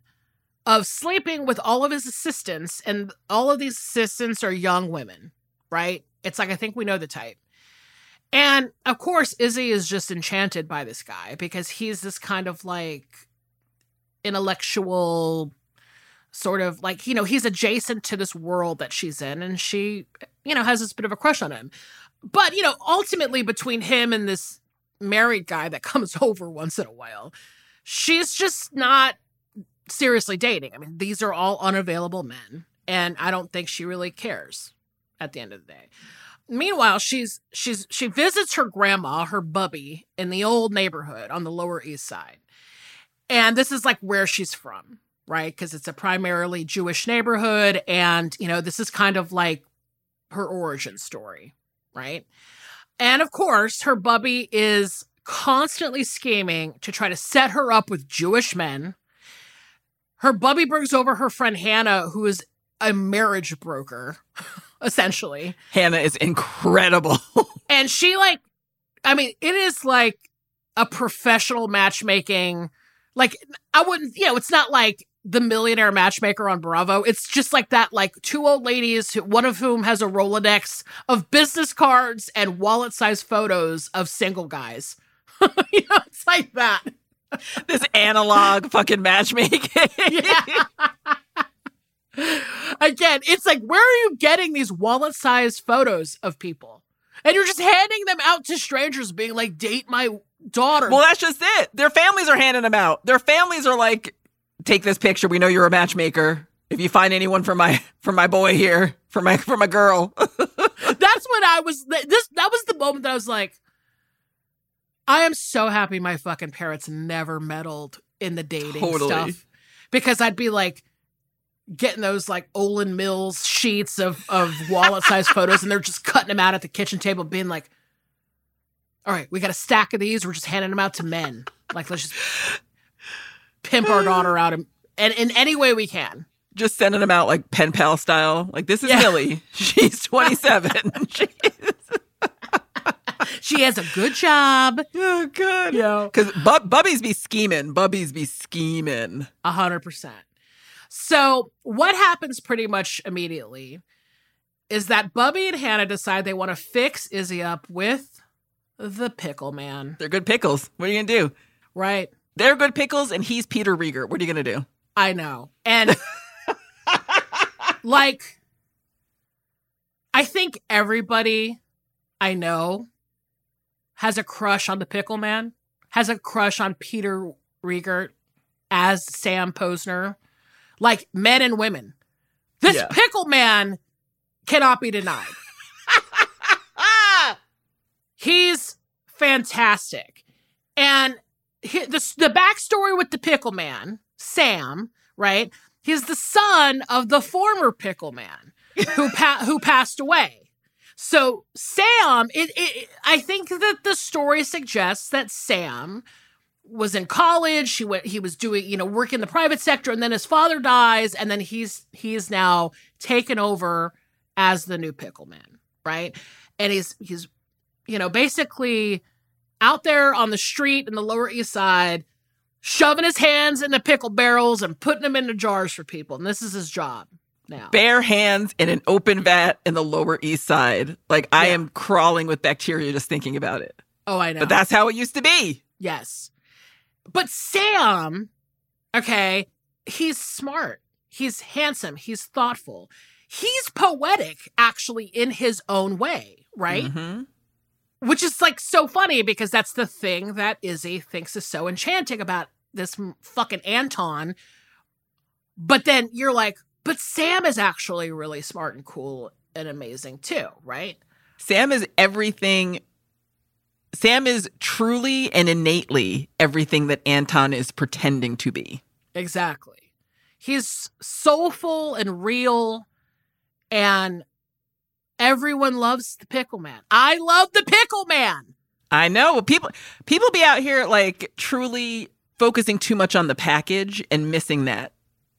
of sleeping with all of his assistants, and all of these assistants are young women, right? It's like, I think we know the type. And of course, Izzy is just enchanted by this guy because he's this kind of like intellectual, sort of like, you know, he's adjacent to this world that she's in, and she, you know, has this bit of a crush on him. But, you know, ultimately between him and this married guy that comes over once in a while, she's just not seriously dating. I mean, these are all unavailable men, and I don't think she really cares at the end of the day. Meanwhile, she's she's she visits her grandma, her bubby, in the old neighborhood on the Lower East Side. And this is like where she's from, right? Because it's a primarily Jewish neighborhood, and you know, this is kind of like her origin story, right? And of course, her bubby is constantly scheming to try to set her up with Jewish men. Her bubby brings over her friend Hannah, who is a marriage broker, essentially. Hannah is incredible. And she, like, I mean, it is like a professional matchmaking. Like, I wouldn't, you know, it's not like the millionaire matchmaker on Bravo. It's just like that, like two old ladies, who- one of whom has a Rolodex of business cards and wallet sized photos of single guys. you know, it's like that. this analog fucking matchmaking. Again, it's like, where are you getting these wallet sized photos of people? And you're just handing them out to strangers, being like, date my daughter. Well, that's just it. Their families are handing them out. Their families are like, take this picture. We know you're a matchmaker. If you find anyone for my for my boy here, for my for my girl. That's when I was this that was the moment that I was like, I am so happy my fucking parents never meddled in the dating Totally. stuff. Because I'd be like getting those like Olan Mills sheets of of wallet sized photos and they're just cutting them out at the kitchen table, being like, all right, we got a stack of these. We're just handing them out to men. Like, let's just pimp our daughter out in, and in any way we can. Just sending them out like pen pal style. Like, this is Yeah. Millie. She's 27. She- She has a good job. oh, God. Yeah. Because Bub- Bubbies be scheming. Bubbies be scheming. A hundred percent. So what happens pretty much immediately is that Bubby and Hannah decide they want to fix Izzy up with the pickle man. They're good pickles. What are you going to do? Right. They're good pickles, and he's Peter Riegert. What are you going to do? I know. And like I think everybody I know has a crush on the pickle man, has a crush on Peter Riegert as Sam Posner. Like men and women. This Yeah. pickle man cannot be denied. He's fantastic. And he, the, the backstory with the pickle man, Sam, right? He's the son of the former pickle man who pa- who passed away. So Sam, it, it, I think that the story suggests that Sam was in college. He went. He was doing, you know, work in the private sector, and then his father dies, and then he's he's now taken over as the new pickle man, right? And he's he's, you know, basically out there on the street in the Lower East Side, shoving his hands in the pickle barrels and putting them into jars for people. And this is his job now. Bare hands in an open vat in the Lower East Side. Like, I am crawling with bacteria just thinking about it. oh, I know. But that's how it used to be. Yes. But Sam, okay, he's smart. He's handsome. He's thoughtful. He's poetic, actually, in his own way, right? Mhm. Which is like so funny because that's the thing that Izzy thinks is so enchanting about this fucking Anton. But then you're like, but Sam is actually really smart and cool and amazing too, right? Sam is everything. Sam is truly and innately everything that Anton is pretending to be. Exactly. He's soulful and real, and everyone loves the pickle man. I love the pickle man. I know people people be out here like truly focusing too much on the package and missing that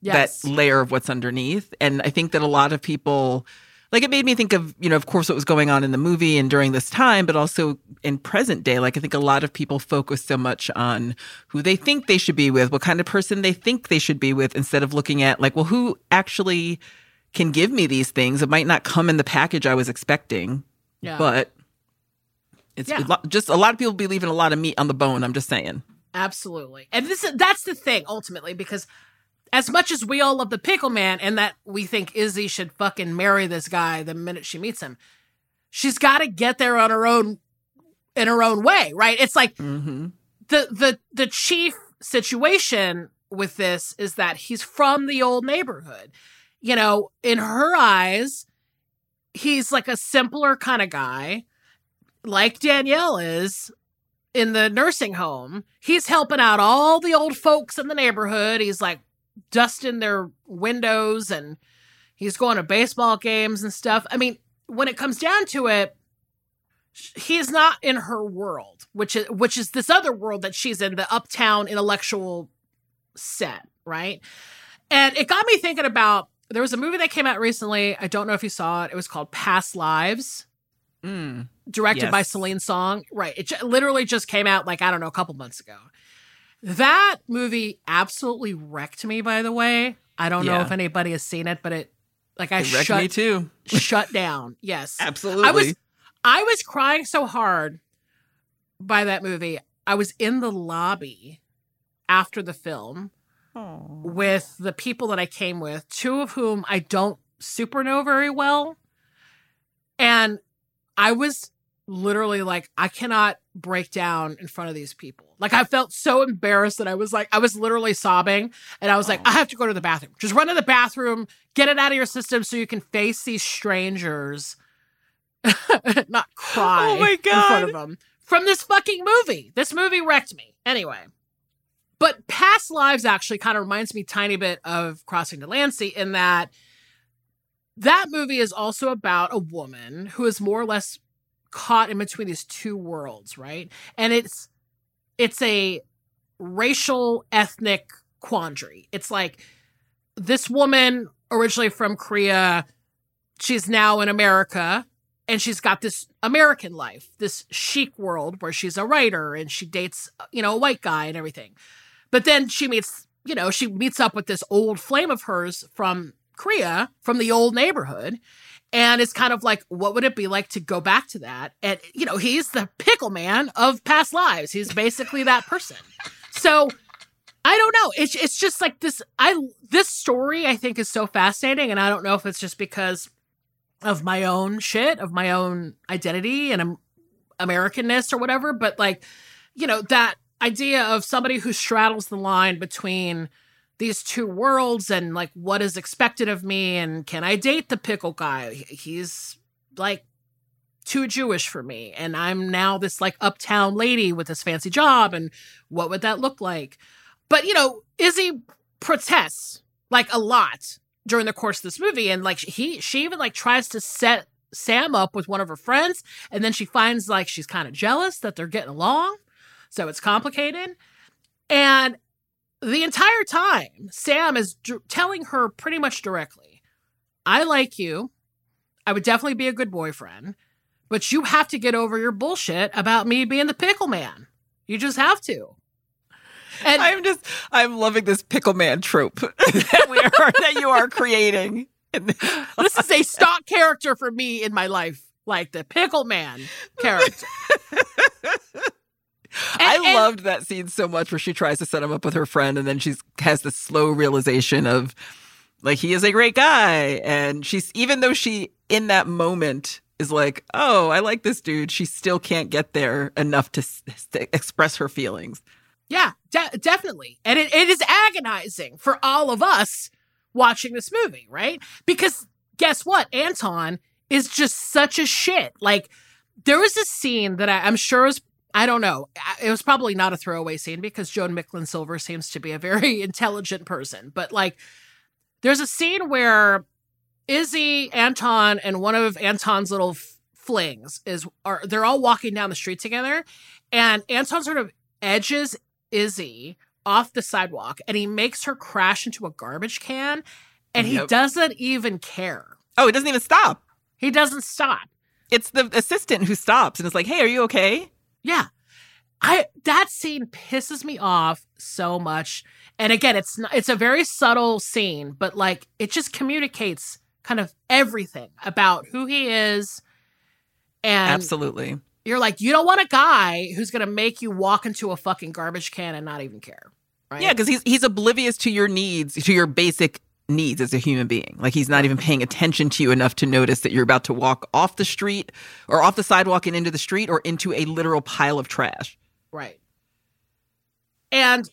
Yes. that layer of what's underneath. And I think that a lot of people like it made me think of, you know, of course what was going on in the movie and during this time, but also in present day. Like I think a lot of people focus so much on who they think they should be with, what kind of person they think they should be with, instead of looking at like, well, who actually can give me these things? It might not come in the package I was expecting, yeah. but it's Yeah. a lot- just a lot of people be leaving a lot of meat on the bone. I'm just saying. Absolutely. And this that's the thing ultimately because as much as we all love the pickle man and that we think Izzy should fucking marry this guy the minute she meets him, she's got to get there on her own in her own way, right? It's like hmm the the the chief situation with this is that he's from the old neighborhood. You know, in her eyes, he's like a simpler kind of guy, like Danielle is in the nursing home. He's helping out all the old folks in the neighborhood. He's like dusting their windows and he's going to baseball games and stuff. I mean, when it comes down to it, he's not in her world, which is which is this other world that she's in, the uptown intellectual set, right? And it got me thinking about there was a movie that came out recently. I don't know if you saw it. It was called Past Lives, Mm. directed by Yes. Celine Song. Right. It ju- literally just came out like I don't know a couple months ago. That movie absolutely wrecked me. By the way, I don't know if anybody has seen it, but it like I It wrecked shut me too. shut down. Yes, Absolutely. I was I was crying so hard by that movie. I was in the lobby after the film with the people that I came with, two of whom I don't super know very well. And I was literally like, I cannot break down in front of these people. Like, I felt so embarrassed that I was like, I was literally sobbing. And I was like, oh. I have to go to the bathroom. Just run to the bathroom, get it out of your system so you can face these strangers, not cry Oh my in front of God. them from this fucking movie. This movie wrecked me. Anyway. But past lives actually kind of reminds me tiny bit of Crossing Delancey in that that movie is also about a woman who is more or less caught in between these two worlds, right? And it's it's a racial ethnic quandary. It's like this woman originally from Korea, she's now in America and she's got this American life, this chic world where she's a writer and she dates, you know, a white guy and everything. But then she meets, you know, she meets up with this old flame of hers from Korea, from the old neighborhood. And it's kind of like, what would it be like to go back to that? And, you know, he's the pickle man of past lives. He's basically that person. So I don't know. It's it's just like this. I this story I think is so fascinating, and I don't know if it's just because of my own shit, of my own identity and Americanness or whatever. But like, you know, that idea of somebody who straddles the line between these two worlds and like what is expected of me and can I date the pickle guy? He's like too Jewish for me. And I'm now this like uptown lady with this fancy job. And what would that look like? But, you know, Izzy protests like a lot during the course of this movie. And like he, she even like tries to set Sam up with one of her friends. And then she finds like she's kind of jealous that they're getting along. So it's complicated. And the entire time, Sam is d- telling her pretty much directly, I like you. I would definitely be a good boyfriend, but you have to get over your bullshit about me being the pickle man. You just have to. And I'm just I'm loving this pickle man trope that we are that you are creating. this is a stock character for me in my life, like the pickle man character. I and, loved that scene so much where she tries to set him up with her friend and then she has this slow realization of like he is a great guy and she's even though she in that moment is like, "Oh, I like this dude." She still can't get there enough to, to express her feelings. Yeah, de- definitely. And it, it is agonizing for all of us watching this movie, right? Because guess what? Anton is just such a shit. Like, there was a scene that I, I'm sure is, I don't know, it was probably not a throwaway scene because Joan Micklin Silver seems to be a very intelligent person. But, like, there's a scene where Izzy, Anton, and one of Anton's little flings is are they're all walking down the street together, and Anton sort of edges Izzy off the sidewalk and he makes her crash into a garbage can and yep. he doesn't even care. Oh, he doesn't even stop. He doesn't stop. It's the assistant who stops and is like, "Hey, are you okay?" Yeah. I that scene pisses me off so much. And again, it's not, it's a very subtle scene, but like it just communicates kind of everything about who he is and Absolutely you're like, you don't want a guy who's going to make you walk into a fucking garbage can and not even care. Right? Yeah, because he's he's oblivious to your needs, to your basic needs as a human being. Like he's not even paying attention to you enough to notice that you're about to walk off the street or off the sidewalk and into the street or into a literal pile of trash. Right. And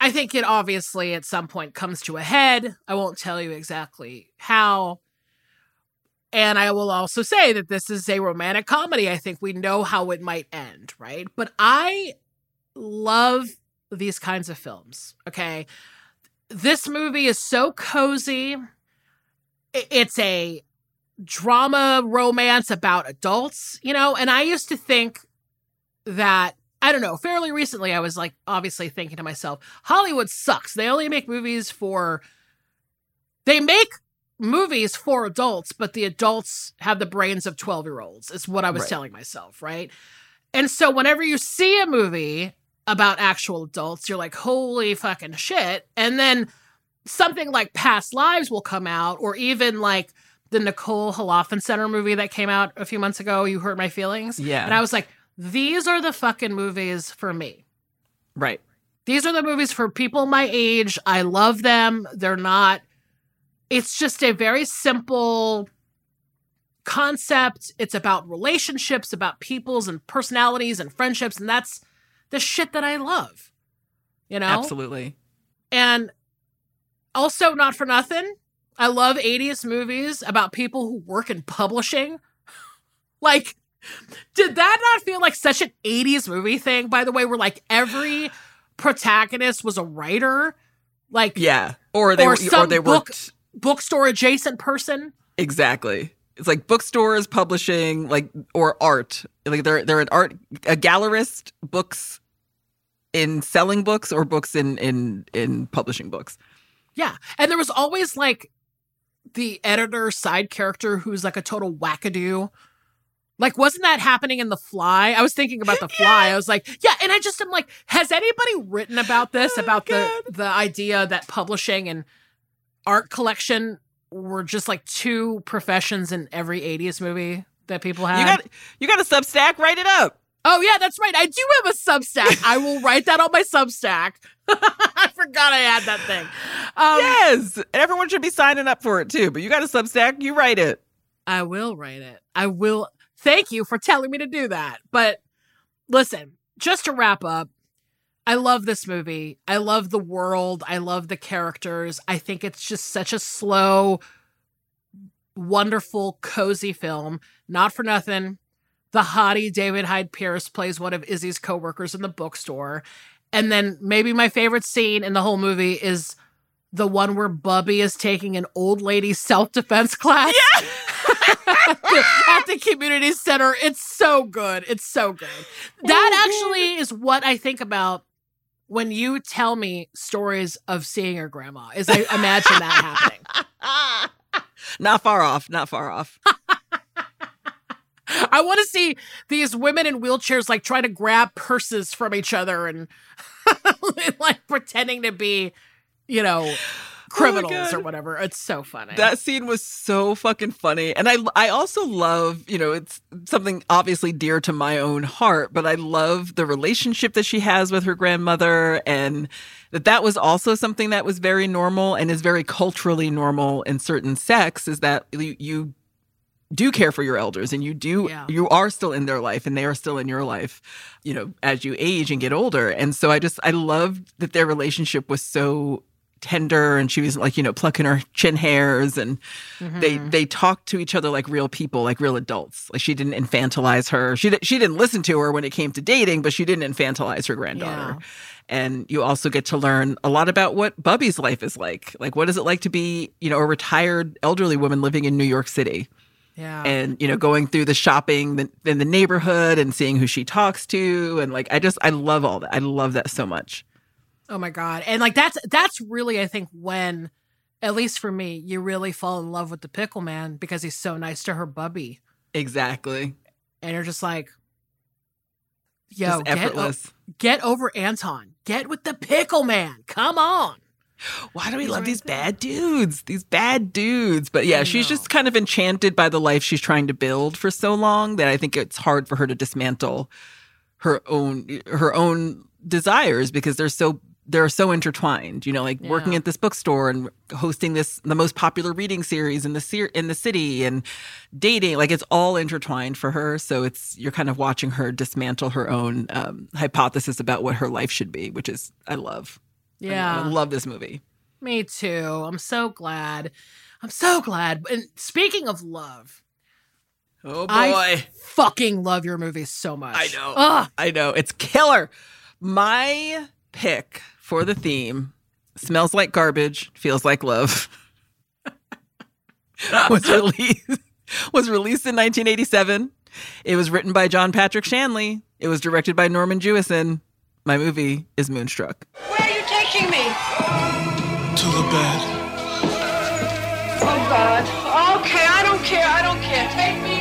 I think it obviously at some point comes to a head. I won't tell you exactly how. And I will also say that this is a romantic comedy. I think we know how it might end, right? But I love these kinds of films, okay? This movie is so cozy. It's a drama romance about adults, you know? And I used to think that I don't know, fairly recently I was like obviously thinking to myself, Hollywood sucks. They only make movies for they make movies for adults, but the adults have the brains of 12 year olds, is what I was right. telling myself, right? And so whenever you see a movie about actual adults, you're like, holy fucking shit. And then something like Past Lives will come out, or even like the Nicole Holofcener movie that came out a few months ago, You Hurt My Feelings. Yeah. And I was like, these are the fucking movies for me. Right. These are the movies for people my age. I love them. They're not it's just a very simple concept. It's about relationships, about peoples and personalities and friendships. And that's the shit that I love. You know? Absolutely. And also, not for nothing, I love 80s movies about people who work in publishing. like, did that not feel like such an 80s movie thing, by the way, where like every protagonist was a writer? Like, yeah. Or they, or, or they book, bookstore adjacent person. Exactly. It's like bookstores, publishing, like or art. Like they're they're an art a gallerist, books in selling books or books in in in publishing books. Yeah. And there was always like the editor side character who's like a total wackadoo. Like, wasn't that happening in The Fly? I was thinking about The Fly. I was like, yeah. And I just am like, has anybody written about this, Oh, about God. the the idea that publishing and art collection were just like two professions in every 80s movie that people had? You got you got a Substack. Write it up. Oh yeah, that's right. I do have a Substack. I will write that on my Substack. I forgot I had that thing. Um, yes, and everyone should be signing up for it too. But you got a Substack. You write it. I will write it. I will. Thank you for telling me to do that. But listen, just to wrap up, I love this movie. I love the world. I love the characters. I think it's just such a slow, wonderful, cozy film. Not for nothing. The hottie David Hyde Pierce plays one of Izzy's coworkers in the bookstore. And then maybe my favorite scene in the whole movie is the one where Bubby is taking an old lady self defense class at, the, at the community center. It's so good. It's so good. That Oh, actually is what I think about when you tell me stories of seeing your grandma. Is I imagine that happening. not far off. Not far off. I want to see these women in wheelchairs like trying to grab purses from each other and like pretending to be, you know, Oh criminals or Oh God. whatever. It's so funny. That scene was so fucking funny. And I I also love, you know, it's something obviously dear to my own heart, but I love the relationship that she has with her grandmother and that that was also something that was very normal and is very culturally normal in certain sects is that you, you do care for your elders and you do Yeah. you are still in their life and they are still in your life you know as you age and get older and so i just i loved that their relationship was so tender and she was like you know plucking her chin hairs and they Mhm. they talked to each other like real people like real adults like she didn't infantilize her she she didn't listen to her when it came to dating but she didn't infantilize her granddaughter Yeah. and you also get to learn a lot about what Bubby's life is like. Like, what is it like to be, you know, a retired elderly woman living in New York City yeah. and, you know, going through the shopping in the neighborhood and seeing who she talks to. And like, I just, I love all that. I love that so much. Oh my god. And like that's that's really I think when at least for me, you really fall in love with the pickle man because he's so nice to her bubby. Exactly. And you're just like Yo, get, o- get over Anton. Get with the pickle man. Come on. Why do we He's love right these there. bad dudes? These bad dudes. But yeah, she's just kind of enchanted by the life she's trying to build for so long that I think it's hard for her to dismantle her own her own desires because they're so they're so intertwined. You know, like working at this bookstore and hosting this the most popular reading series in the ser- in the city and dating. Like it's all intertwined for her. So it's you're kind of watching her dismantle her own um, hypothesis about what her life should be, which is I love. I- Yeah. I love this movie. Me too. I'm so glad. I'm so glad. And speaking of love, Oh boy. I fucking love your movie so much. I know. Ugh. I know. It's killer. My pick for the theme smells like garbage, feels like love. was released was released in 1987. It was written by John Patrick Shanley. It was directed by Norman Jewison. My movie is Moonstruck. Where are you taking me? To the bed. Oh, God. Okay, I don't care. I don't care. Take me.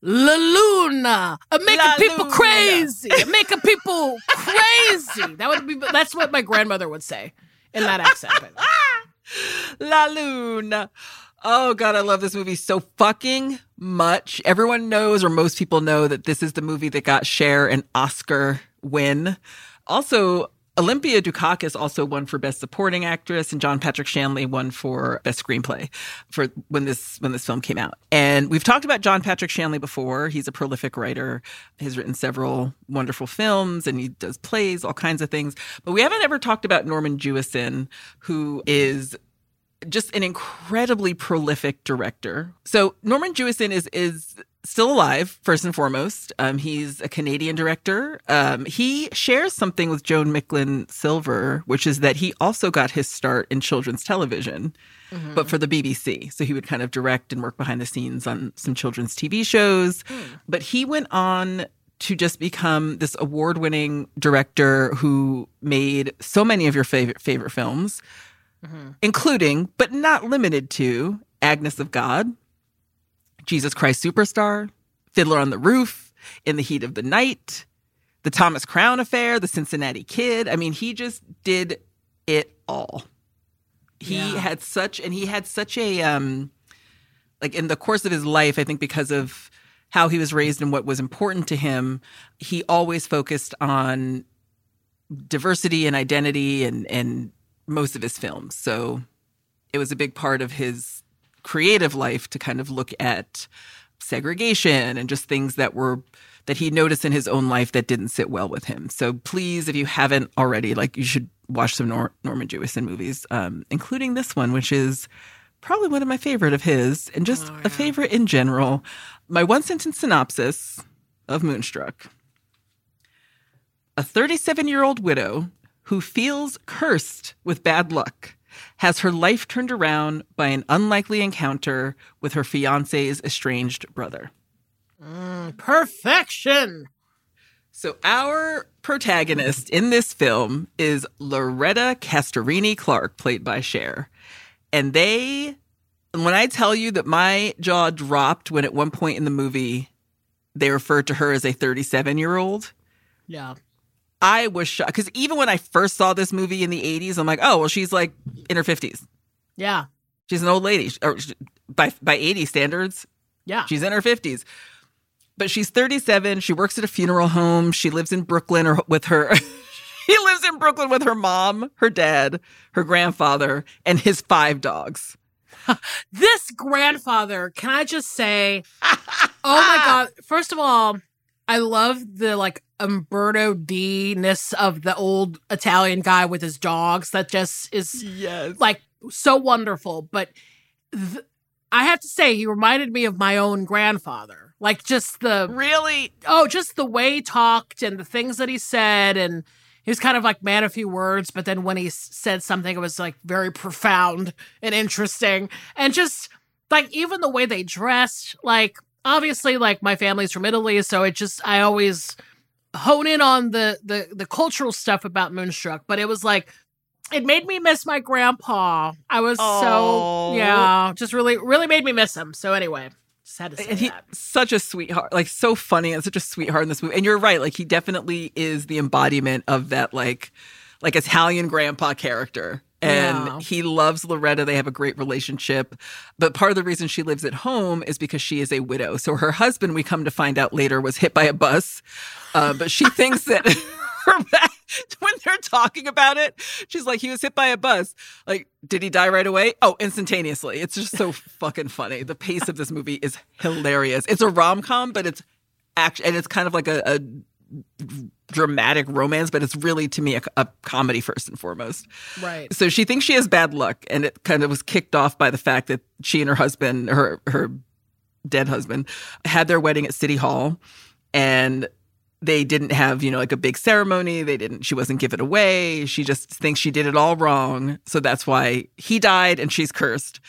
La Luna, I'm making La people Luna. crazy. I'm making people crazy. That would be. That's what my grandmother would say in that accent. La Luna. Oh god, I love this movie so fucking much. Everyone knows, or most people know, that this is the movie that got Cher an Oscar win. Also, Olympia Dukakis also won for Best Supporting Actress, and John Patrick Shanley won for Best Screenplay for when this when this film came out. And we've talked about John Patrick Shanley before. He's a prolific writer. He's written several wonderful films, and he does plays, all kinds of things. But we haven't ever talked about Norman Jewison, who is just an incredibly prolific director. So Norman Jewison is is still alive, first and foremost. Um, he's a Canadian director. Um, he shares something with Joan Micklin Silver, which is that he also got his start in children's television, mm-hmm. but for the BBC. So he would kind of direct and work behind the scenes on some children's TV shows. Mm. But he went on to just become this award-winning director who made so many of your favorite favorite films, mm-hmm. including but not limited to Agnes of God, Jesus Christ Superstar, Fiddler on the Roof, In the Heat of the Night, The Thomas Crown Affair, The Cincinnati Kid. I mean, he just did it all. He yeah. had such, and he had such a, um, like in the course of his life, I think because of how he was raised and what was important to him, he always focused on diversity and identity and, and most of his films. So it was a big part of his creative life to kind of look at segregation and just things that were that he noticed in his own life that didn't sit well with him. So please, if you haven't already, like you should watch some Nor- Norman Jewison movies, um, including this one, which is probably one of my favorite of his, and just oh, yeah. a favorite in general. My one sentence synopsis of Moonstruck: A 37 year old widow who feels cursed with bad luck has her life turned around by an unlikely encounter with her fiance's estranged brother. Mm, perfection. So, our protagonist in this film is Loretta Castorini Clark, played by Cher. And they, when I tell you that my jaw dropped when at one point in the movie they referred to her as a 37 year old. Yeah. I was shocked because even when I first saw this movie in the 80s, I'm like, oh, well, she's like in her 50s. Yeah. She's an old lady. Or by, by 80 standards, yeah. She's in her 50s. But she's 37. She works at a funeral home. She lives in Brooklyn or with her. he lives in Brooklyn with her mom, her dad, her grandfather, and his five dogs. this grandfather, can I just say, oh my God. First of all, I love the like Umberto D ness of the old Italian guy with his dogs. That just is yes. like so wonderful. But th- I have to say, he reminded me of my own grandfather. Like just the really oh, just the way he talked and the things that he said, and he was kind of like man a few words. But then when he said something, it was like very profound and interesting, and just like even the way they dressed, like obviously like my family's from Italy, so it just I always hone in on the the the cultural stuff about Moonstruck, but it was like it made me miss my grandpa. I was so yeah, just really really made me miss him. So anyway, just had to say and he, that. Such a sweetheart, like so funny and such a sweetheart in this movie. And you're right, like he definitely is the embodiment of that like like Italian grandpa character and yeah. he loves Loretta. They have a great relationship. But part of the reason she lives at home is because she is a widow. So her husband, we come to find out later, was hit by a bus. Uh, but she thinks that when they're talking about it, she's like, he was hit by a bus. Like, did he die right away? Oh, instantaneously. It's just so fucking funny. The pace of this movie is hilarious. It's a rom com, but it's action, and it's kind of like a, a dramatic romance, but it's really to me a, a, comedy first and foremost. Right. So she thinks she has bad luck, and it kind of was kicked off by the fact that she and her husband, her her dead husband, had their wedding at City Hall, and they didn't have you know like a big ceremony. They didn't. She wasn't given away. She just thinks she did it all wrong. So that's why he died, and she's cursed.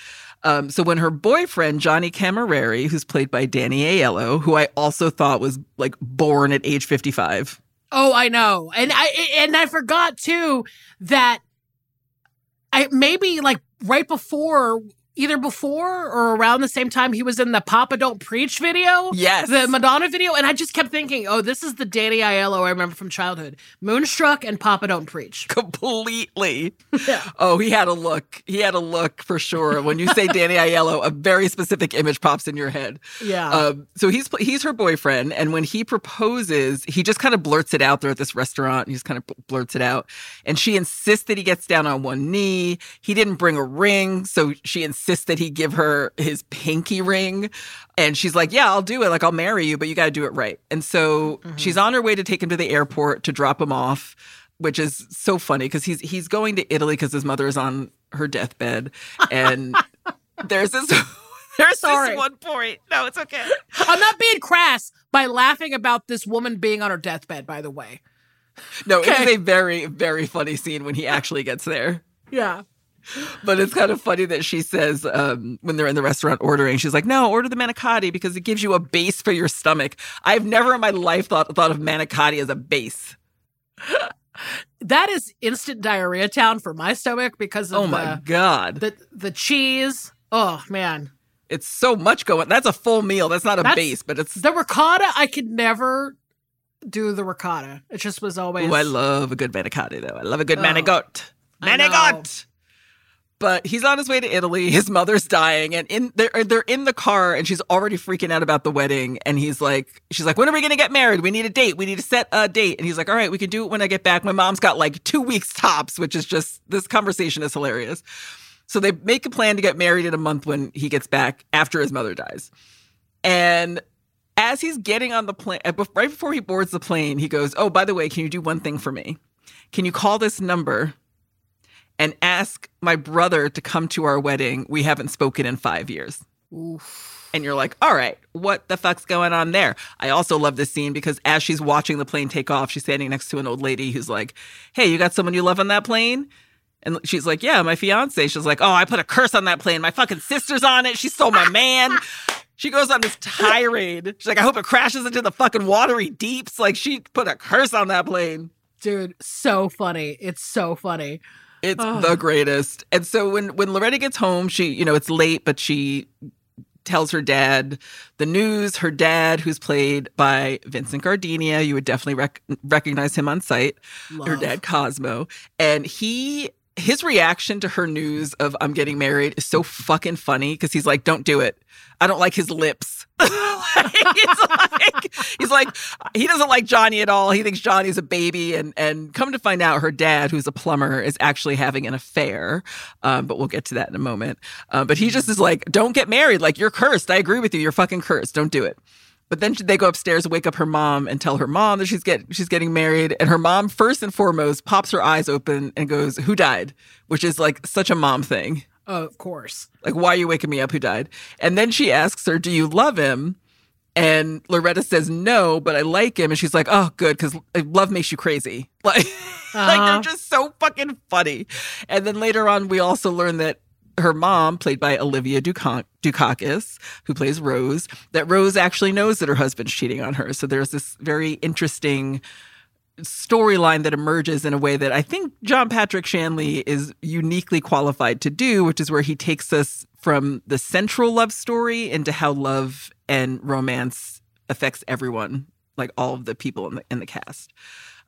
Um, so when her boyfriend Johnny Cammareri, who's played by Danny Aiello, who I also thought was like born at age fifty five. Oh, I know, and I and I forgot too that I maybe like right before either before or around the same time he was in the Papa Don't Preach video. Yes. The Madonna video. And I just kept thinking, oh, this is the Danny Aiello I remember from childhood. Moonstruck and Papa Don't Preach. Completely. Yeah. Oh, he had a look. He had a look for sure. When you say Danny Aiello, a very specific image pops in your head. Yeah. Um, so he's he's her boyfriend. And when he proposes, he just kind of blurts it out there at this restaurant. He just kind of blurts it out. And she insists that he gets down on one knee. He didn't bring a ring. So she insists insists that he give her his pinky ring. And she's like, Yeah, I'll do it. Like, I'll marry you, but you got to do it right. And so mm-hmm. she's on her way to take him to the airport to drop him off, which is so funny because he's he's going to Italy because his mother is on her deathbed. And there's this There's Sorry. this one point. No, it's okay. I'm not being crass by laughing about this woman being on her deathbed, by the way. No, it Okay. is a very, very funny scene when he actually gets there. Yeah. But it's kind of funny that she says um, when they're in the restaurant ordering, she's like, "No, order the manicotti because it gives you a base for your stomach." I've never in my life thought thought of manicotti as a base. That is instant diarrhea town for my stomach because of Oh my the, god, the the cheese. Oh man. it's so much going. That's a full meal. That's not a That's- base, but it's. The ricotta, I could never do the ricotta. It just was always Oh, I love a good manicotti though. I love a good Oh, manigot. Manigot. But he's on his way to Italy. His mother's dying, and in they're they're in the car, and she's already freaking out about the wedding. And he's like, she's like, when are we gonna get married? We need a date. We need to set a date. And he's like, all right, we can do it when I get back. My mom's got like two weeks tops, which is just this conversation is hilarious. So they make a plan to get married in a month when he gets back after his mother dies. And as he's getting on the plane, uh, right before he boards the plane, he goes, "Oh, by the way, can you do one thing for me? Can you call this number and ask my brother to come to our wedding? We haven't spoken in five years." And you're like, all right, what the fuck's going on there? I also love this scene because as she's watching the plane take off, she's standing next to an old lady who's like, hey, you got someone you love on that plane? And she's like, yeah, my fiance. She's like, oh, I put a curse on that plane. My fucking sister's on it. She stole my man. She goes on this tirade. She's like, I hope it crashes into the fucking watery deeps. Like, she put a curse on that plane. dude, so funny. It's so funny. It's Ugh. the greatest. And so when when Loretta gets home, she, you know, it's late, but she tells her dad the news. Her dad, who's played by Vincent Gardenia, you would definitely rec- recognize him on sight. Her dad, Cosmo, and he. His reaction to her news of I'm getting married is so fucking funny because he's like, "Don't do it. I don't like his lips." he's like, he's like, he doesn't like Johnny at all. He thinks Johnny's a baby, and and come to find out, her dad, who's a plumber, is actually having an affair. Um, but we'll get to that in a moment. Um, but he just is like, "Don't get married. Like you're cursed. I agree with you. You're fucking cursed. Don't do it." But then they go upstairs, wake up her mom, and tell her mom that she's get she's getting married. And her mom, first and foremost, pops her eyes open and goes, "Who died?" Which is like such a mom thing. Oh, of course. Like, why are you waking me up? Who died? And then she asks her, "Do you love him?" And Loretta says, "No, but I like him." And she's like, "Oh, good, because love makes you crazy." Like, like Uh-huh. they're just so fucking funny. And then later on, we also learn that her mom, played by Olivia Dukak- Dukakis, who plays Rose, that Rose actually knows that her husband's cheating on her. So there's this very interesting storyline that emerges in a way that I think John Patrick Shanley is uniquely qualified to do, which is where he takes us from the central love story into how love and romance affects everyone, like all of the people in the in the cast.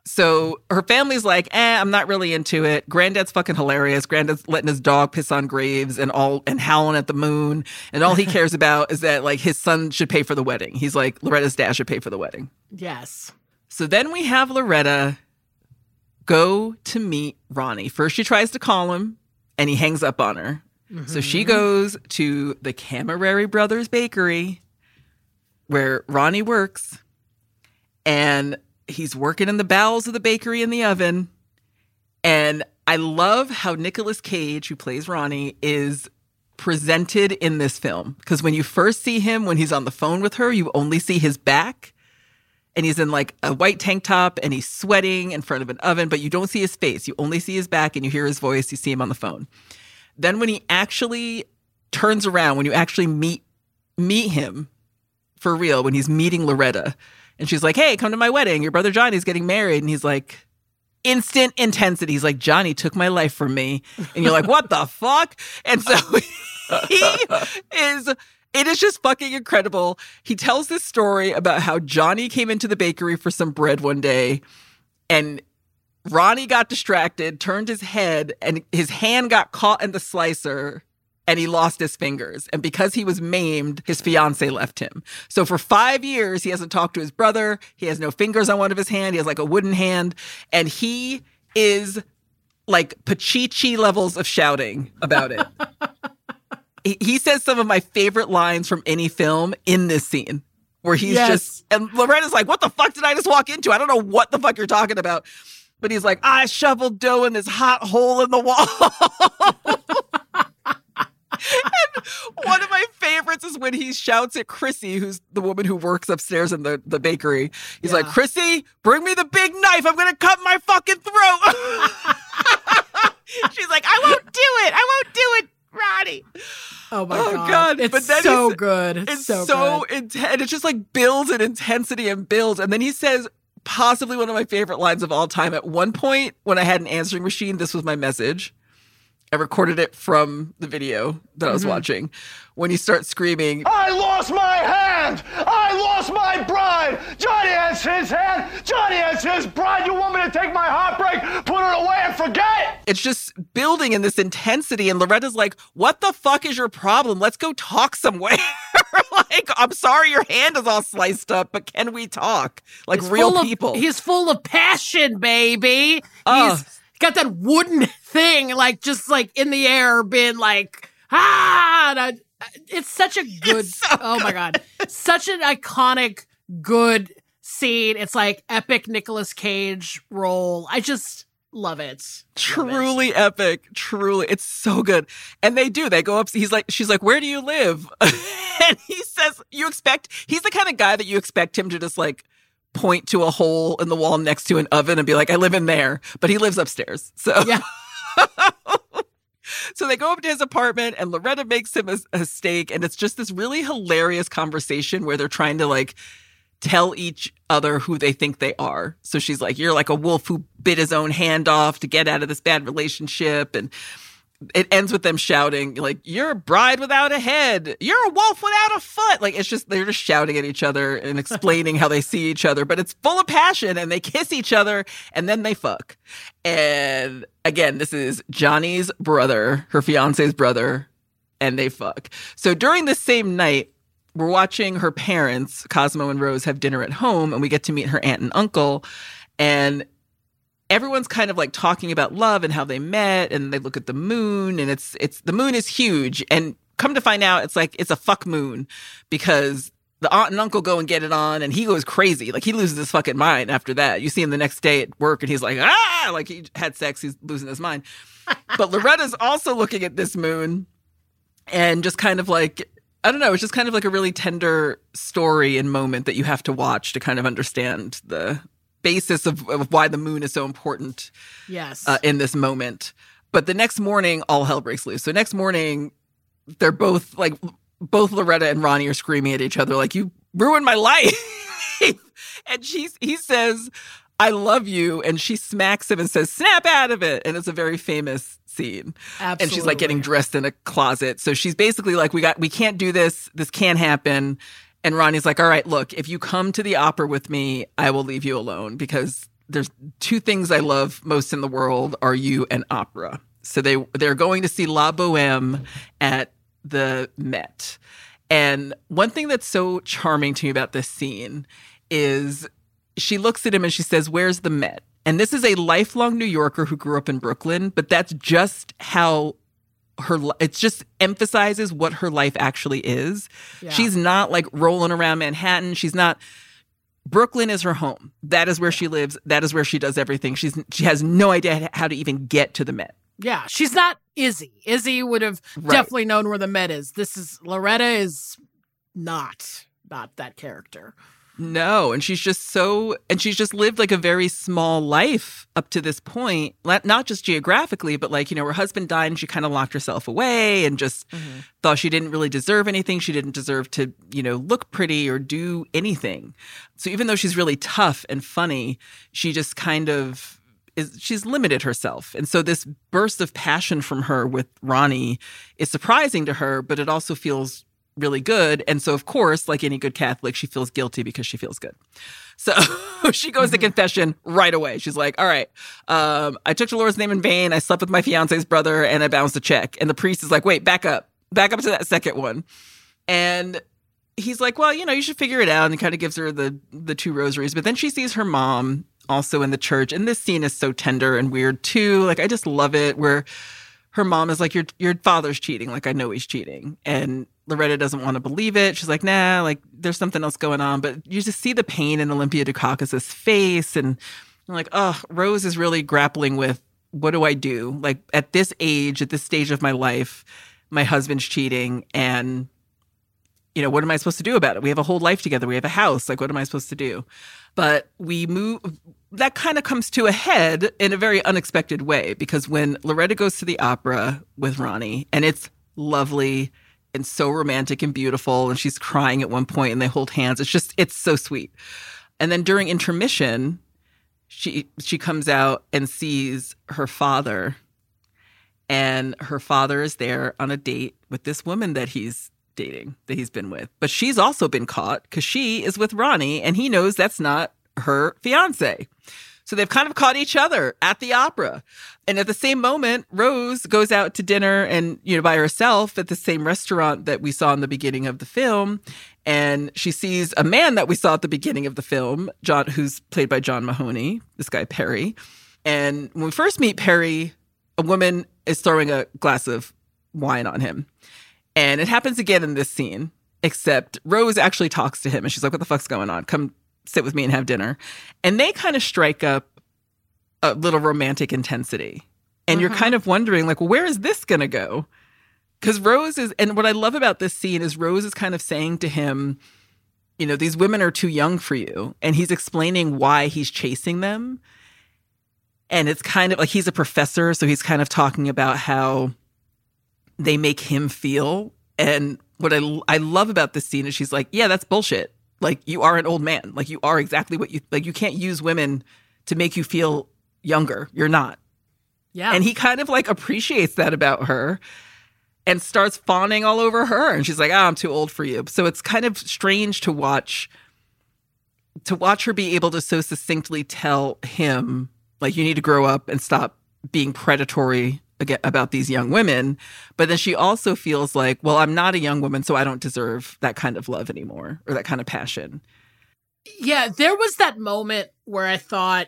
So her family's like, eh, I'm not really into it. Granddad's fucking hilarious. Granddad's letting his dog piss on graves and all and howling at the moon. And all he cares about is that like his son should pay for the wedding. He's like, Loretta's dad should pay for the wedding. Yes. So then we have Loretta go to meet Ronnie. First, she tries to call him and he hangs up on her. So she goes to the Cammareri Brothers Bakery where Ronnie works and he's working in the bowels of the bakery in the oven. And I love how Nicolas Cage, who plays Ronnie, is presented in this film. Because when you first see him, when he's on the phone with her, you only see his back and he's in like a white tank top and he's sweating in front of an oven, but you don't see his face. You only see his back and you hear his voice. You see him on the phone. Then when he actually turns around, when you actually meet meet him for real, when he's meeting Loretta, and she's like, "Hey, come to my wedding. Your brother Johnny's getting married," and he's like. Instant intensity. He's like, Johnny took my life from me. And you're like, what the fuck? And so he is it is just fucking incredible. He tells this story about how Johnny came into the bakery for some bread one day and Ronnie got distracted, turned his head, and his hand got caught in the slicer and he lost his fingers. And because he was maimed, his fiance left him. So for five years, he hasn't talked to his brother. He has no fingers on one of his hand. He has like a wooden hand. And he is like Pachichi levels of shouting about it. he, he says some of my favorite lines from any film in this scene where he's Yes. just and Loretta's like, "What the fuck did I just walk into? I don't know what the fuck you're talking about." But he's like, "I shoveled dough in this hot hole in the wall." and one of my favorites is when he shouts at Chrissy, who's the woman who works upstairs in the, the bakery. He's like, Chrissy, bring me the big knife. I'm going to cut my fucking throat. She's like, I won't do it. I won't do it, Roddy. Oh my Oh, god. God. It's But then so good. It's, so, so, intense. And it just like builds in intensity and builds. And then he says, possibly one of my favorite lines of all time. At one point, when I had an answering machine, this was my message. I recorded it from the video that I was Mm-hmm. watching. When he starts screaming, I lost my hand! I lost my bride! Johnny has his hand! Johnny has his bride! You want me to take my heartbreak, put it away, and forget? it's just building in this intensity. And Loretta's like, What the fuck is your problem? Let's go talk somewhere. like, I'm sorry your hand is all sliced up, but can we talk? Like He's real full of- people. he's full of passion, baby. Oh. He's got that wooden thing, like just like in the air, being like ah. and I- it's such a good. so oh my god, such an iconic, good scene. It's like epic Nicolas Cage role. I just love it. Love it. truly epic truly it's so good and they do they go up he's like she's like where do you live and he says you expect he's the kind of guy that you expect him to just like point to a hole in the wall next to an oven and be like i live in there but he lives upstairs so Yeah. so they go up to his apartment and loretta makes him a, a steak and it's just this really hilarious conversation where they're trying to like tell each other who they think they are. So she's like, You're like a wolf who bit his own hand off to get out of this bad relationship. And it ends with them shouting, like, You're a bride without a head. You're a wolf without a foot. Like, it's just, they're just shouting at each other and explaining how they see each other, but it's full of passion and they kiss each other and then they fuck. And again, this is Johnny's brother, her fiance's brother, and they fuck. So during the same night, we're watching her parents, Cosmo and Rose, have dinner at home, and we get to meet her aunt and uncle. And everyone's kind of like talking about love and how they met, and they look at the moon, and it's it's the moon is huge. And come to find out, it's like it's a fuck moon because the aunt and uncle go and get it on, and he goes crazy. Like he loses his fucking mind after that. You see him the next day at work, and he's like, ah, like he had sex, he's losing his mind. but Loretta's also looking at this moon and just kind of like I don't know, it's just kind of like a really tender story and moment that you have to watch to kind of understand the basis of, of why the moon is so important Yes. uh, in this moment. But the next morning, all hell breaks loose. So next morning, they're both like both Loretta and Ronnie are screaming at each other like you ruined my life. and she's he says, "I love you," and she smacks him and says, "Snap out of it." And it's a very famous scene. Absolutely. And she's like getting dressed in a closet. So she's basically like, "We got we can't do this. This can't happen." And Ronnie's like, "All right, look, if you come to the opera with me, I will leave you alone because there's two things I love most in the world are you and opera." So they they're going to see La Boheme at the Met. And one thing that's so charming to me about this scene is she looks at him and she says, Where's the Met? And this is a lifelong New Yorker who grew up in Brooklyn, but that's just how her it just emphasizes what her life actually is. Yeah. She's not like rolling around Manhattan. She's not Brooklyn is her home. That is where she lives. That is where she does everything. She's she has no idea how to even get to the Met. Yeah, she's not Izzy. Izzy would have Right. definitely known where the Met is. This is Loretta is not not that character. No, and she's just so, and she's just lived like a very small life up to this point, not just geographically, but like, you know, her husband died and she kind of locked herself away and just mm-hmm. thought she didn't really deserve anything. She didn't deserve to, you know, look pretty or do anything. So even though she's really tough and funny, she just kind of is, she's limited herself. And so this burst of passion from her with Ronnie is surprising to her, but it also feels really good. And so, of course, like any good Catholic, she feels guilty because she feels good. So she goes to confession right away. She's like, All right, um, I took the Lord's name in vain. I slept with my fiance's brother and I bounced a check. And the priest is like, Wait, back up, back up to that second one. And he's like, Well, you know, you should figure it out. And kind of gives her the, the two rosaries. But then she sees her mom also in the church. And this scene is so tender and weird too. Like, I just love it where her mom is like, Your your father's cheating. Like, I know he's cheating. And Loretta doesn't want to believe it. She's like, nah, like there's something else going on. But you just see the pain in Olympia Dukakis's face. And I'm like, oh, Rose is really grappling with what do I do? Like at this age, at this stage of my life, my husband's cheating and you know, what am I supposed to do about it? We have a whole life together. We have a house. Like, what am I supposed to do? But we move, that kind of comes to a head in a very unexpected way because when Loretta goes to the opera with Ronnie, and it's lovely and so romantic and beautiful, and she's crying at one point and they hold hands. It's just, it's so sweet. And then during intermission, she she comes out and sees her father and her father is there on a date with this woman that he's dating that he's been with but she's also been caught because she is with ronnie and he knows that's not her fiance. So they've kind of caught each other at the opera. And at the same moment rose goes out to dinner and you know by herself at the same restaurant that we saw in the beginning of the film. And she sees a man that we saw at the beginning of the film john who's played by john mahoney this guy perry. And when we first meet perry a woman is throwing a glass of wine on him. And it happens again in this scene, except Rose actually talks to him and she's like, What the fuck's going on? Come sit with me and have dinner. And they kind of strike up a little romantic intensity. And you're mm-hmm. kind of wondering, like, well, where is this going to go? Because Rose is, and what I love about this scene is Rose is kind of saying to him, you know, these women are too young for you. And he's explaining why he's chasing them. And it's kind of like he's a professor. So he's kind of talking about how they make him feel. And what I, I love about this scene is she's like, yeah, that's bullshit. Like you are an old man. Like you are exactly what you like. You can't use women to make you feel younger. You're not. Yeah. And he kind of like appreciates that about her and starts fawning all over her. And she's like, oh, I'm too old for you. So it's kind of strange to watch to watch her be able to so succinctly tell him, like, you need to grow up and stop being predatory about these young women. But then she also feels like, well, I'm not a young woman, so I don't deserve that kind of love anymore or that kind of passion. Yeah, there was that moment where I thought,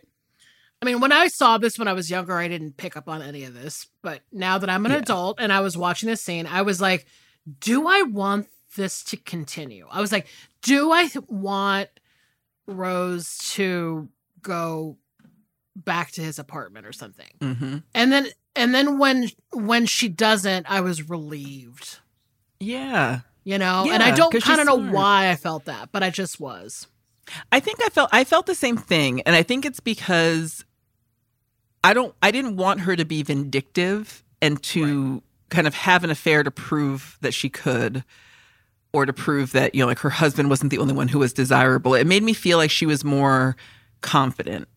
I mean, when I saw this when I was younger, I didn't pick up on any of this. But now that I'm an Yeah. adult and I was watching this scene, I was like, do I want this to continue? I was like, do I want Rose to go back to his apartment or something? hmm And then and then when when she doesn't, I was relieved. Yeah. You know, and I don't kind of know why I felt that, but I just was. I think I felt I felt the same thing, and I think it's because I don't I didn't want her to be vindictive and to kind of have an affair to prove that she could or to prove that you know like her husband wasn't the only one who was desirable. It made me feel like she was more confident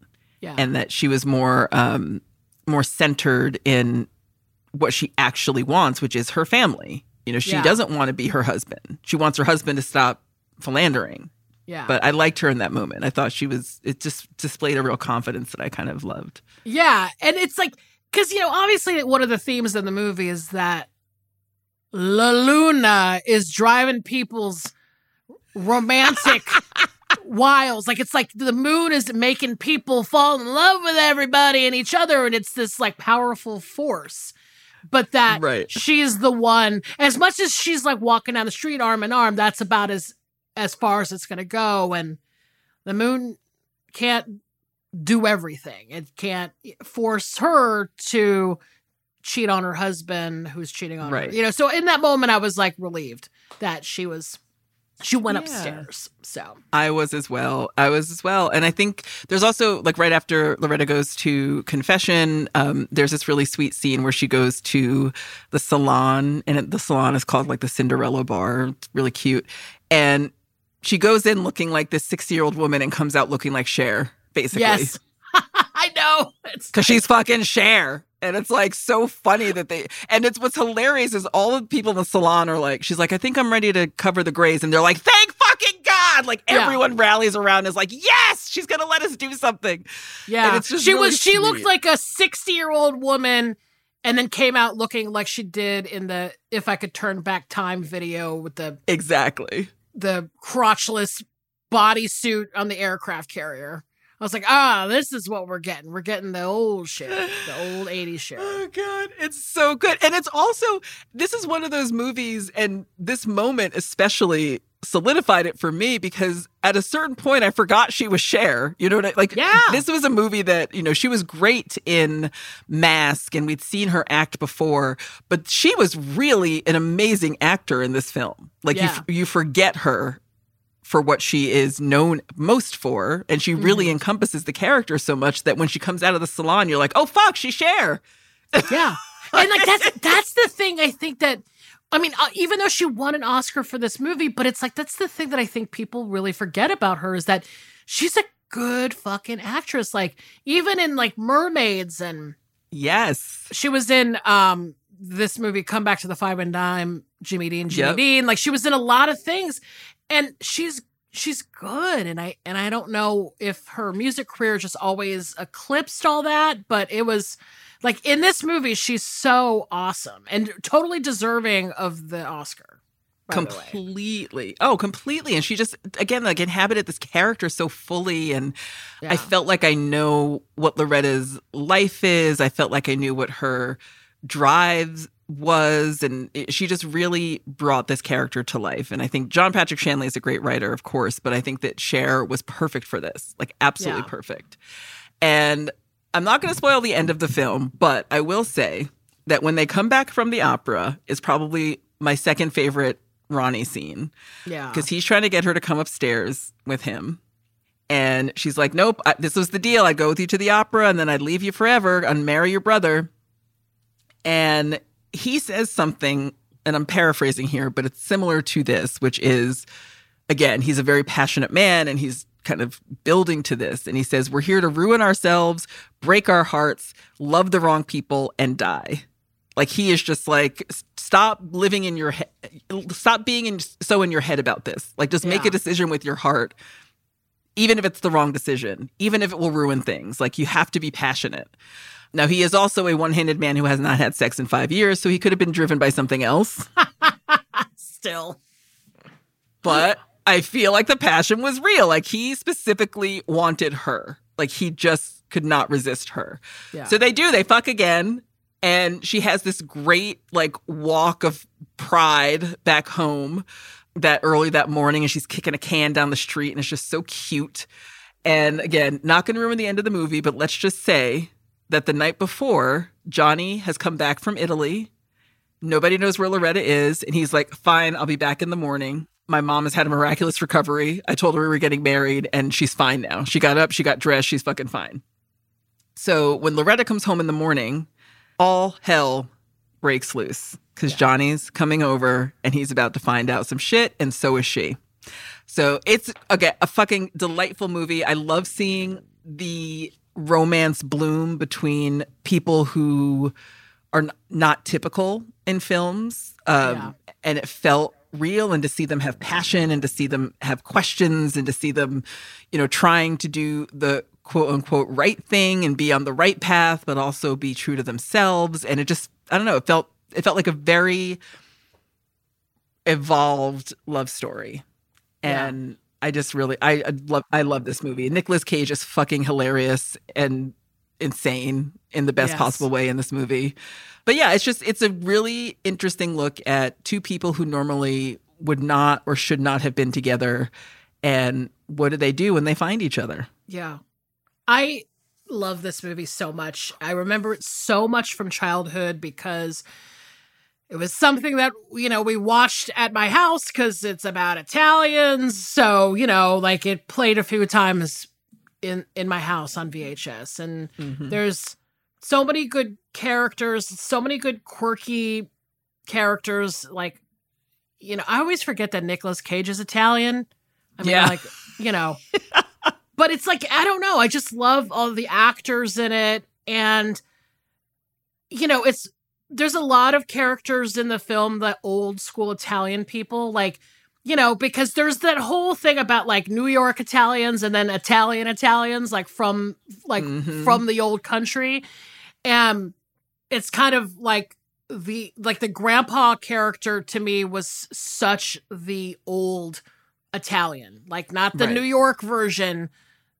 Yeah. and that she was more um more centered in what she actually wants, which is her family. You know, she Yeah. doesn't want to be her husband. She wants her husband to stop philandering yeah. but I liked her in that moment. I thought she was it just displayed a real confidence that I kind of loved. Yeah, and it's like because you know obviously one of the themes in the movie is that La Luna is driving people's romantic wiles. Like it's like the moon is making people fall in love with everybody and each other, and it's this like powerful force. But that Right. she's the one. As much as she's like walking down the street arm in arm, that's about as as far as it's gonna go. And the moon can't do everything. It can't force her to cheat on her husband who's cheating on Right. her. You know, so in that moment I was like relieved that she was she went Yeah. upstairs. So I was as well. I was as well. And I think there's also like right after Loretta goes to confession, um, there's this really sweet scene where she goes to the salon and the salon is called like the Cinderella bar. It's really cute. And she goes in looking like this 60 year old woman and comes out looking like Cher, basically. yes. I know. It's Cause she's fucking Cher. And it's like so funny that they and it's what's hilarious is all the people in the salon are like, she's like, I think I'm ready to cover the grays. And they're like, thank fucking God. Like Yeah. everyone rallies around and is like, yes, she's gonna let us do something. Yeah, And it's just she really was. She looked like a sixty-year-old woman, and then came out looking like she did in the "If I Could Turn Back Time" video with the Exactly. the crotchless bodysuit on the aircraft carrier. I was like, ah, this is what we're getting. We're getting the old shit, the old '80s shit. Oh god, it's so good. And it's also this is one of those movies and this moment especially solidified it for me because at a certain point I forgot she was Cher. You know what I mean? like? Yeah. This was a movie that, you know, she was great in Mask and we'd seen her act before, but she was really an amazing actor in this film. Like Yeah. you you forget her for what she is known most for and she really encompasses the character so much that when she comes out of the salon you're like, "Oh fuck, she's Cher." Yeah. And like that's that's the thing I think that I mean, uh, even though she won an Oscar for this movie, but it's like that's the thing that I think people really forget about her is that she's a good fucking actress. Like even in like Mermaids and Yes. she was in um this movie Come Back to the Five and Dime, Jimmy Dean, Jimmy Yep. Dean. Like she was in a lot of things and she's she's good and I and I don't know if her music career just always eclipsed all that, but it was like in this movie she's so awesome and totally deserving of the Oscar. completely. Oh completely and she just again like inhabited this character so fully and i felt like i know what loretta's life is. I felt like i knew what her drive was and it, she just really brought this character to life and i think john patrick shanley is a great writer of course but i think that Cher was perfect for this like absolutely Yeah. perfect and i'm not going to spoil the end of the film but i will say that when they come back from the opera is probably my second favorite Ronnie scene Yeah. because he's trying to get her to come upstairs with him. And she's like, Nope, I, this was the deal. I'd go with you to the opera and then I'd leave you forever and marry your brother. And he says something, and I'm paraphrasing here, but it's similar to this, which is again, he's a very passionate man and he's kind of building to this. And he says, We're here to ruin ourselves, break our hearts, love the wrong people, and die. Like he is just like, stop living in your head, stop being in, so in your head about this. Like just make a decision with your heart, even if it's the wrong decision, even if it will ruin things. Like you have to be passionate. Now he is also a one-handed man who has not had sex in five years, so he could have been driven by something else. Still. but I feel like the passion was real. Like he specifically wanted her. Like he just could not resist her. Yeah. So they do, they fuck again. And she has this great like walk of pride back home that early that morning and she's kicking a can down the street and it's just so cute. And again, not going to ruin the end of the movie, but let's just say that the night before, Johnny has come back from Italy. Nobody knows where Loretta is. And he's like, fine, I'll be back in the morning. My mom has had a miraculous recovery. I told her we were getting married and she's fine now. She got up, she got dressed, she's fucking fine. So when Loretta comes home in the morning, all hell breaks loose because Johnny's coming over and he's about to find out some shit, and so is she. So it's okay, a fucking delightful movie. I love seeing the romance bloom between people who are n- not typical in films. Um, Yeah. And it felt real, and to see them have passion, and to see them have questions, and to see them, you know, trying to do the quote unquote right thing and be on the right path, but also be true to themselves. And it just, I don't know, it felt it felt like a very evolved love story. Yeah. I just really I, I love I love this movie. Nicolas Cage is fucking hilarious and insane in the best Yes. possible way in this movie. But yeah, it's just it's a really interesting look at two people who normally would not or should not have been together and what do they do when they find each other? Yeah. I love this movie so much. I remember it so much from childhood because it was something that, you know, we watched at my house because it's about Italians. So, you know, like it played a few times in in my house on VHS. And mm-hmm. there's so many good characters, so many good quirky characters. Like, you know, I always forget that Nicolas Cage is Italian. I mean, Yeah. like, you know, but it's like I don't know. I just love all the actors in it, and you know, it's there's a lot of characters in the film that old school Italian people like. You know, because there's that whole thing about like New York Italians and then Italian Italians, like from like Mhm. from the old country, and it's kind of like the like the grandpa character to me was such the old Italian, like not the Right. New York version,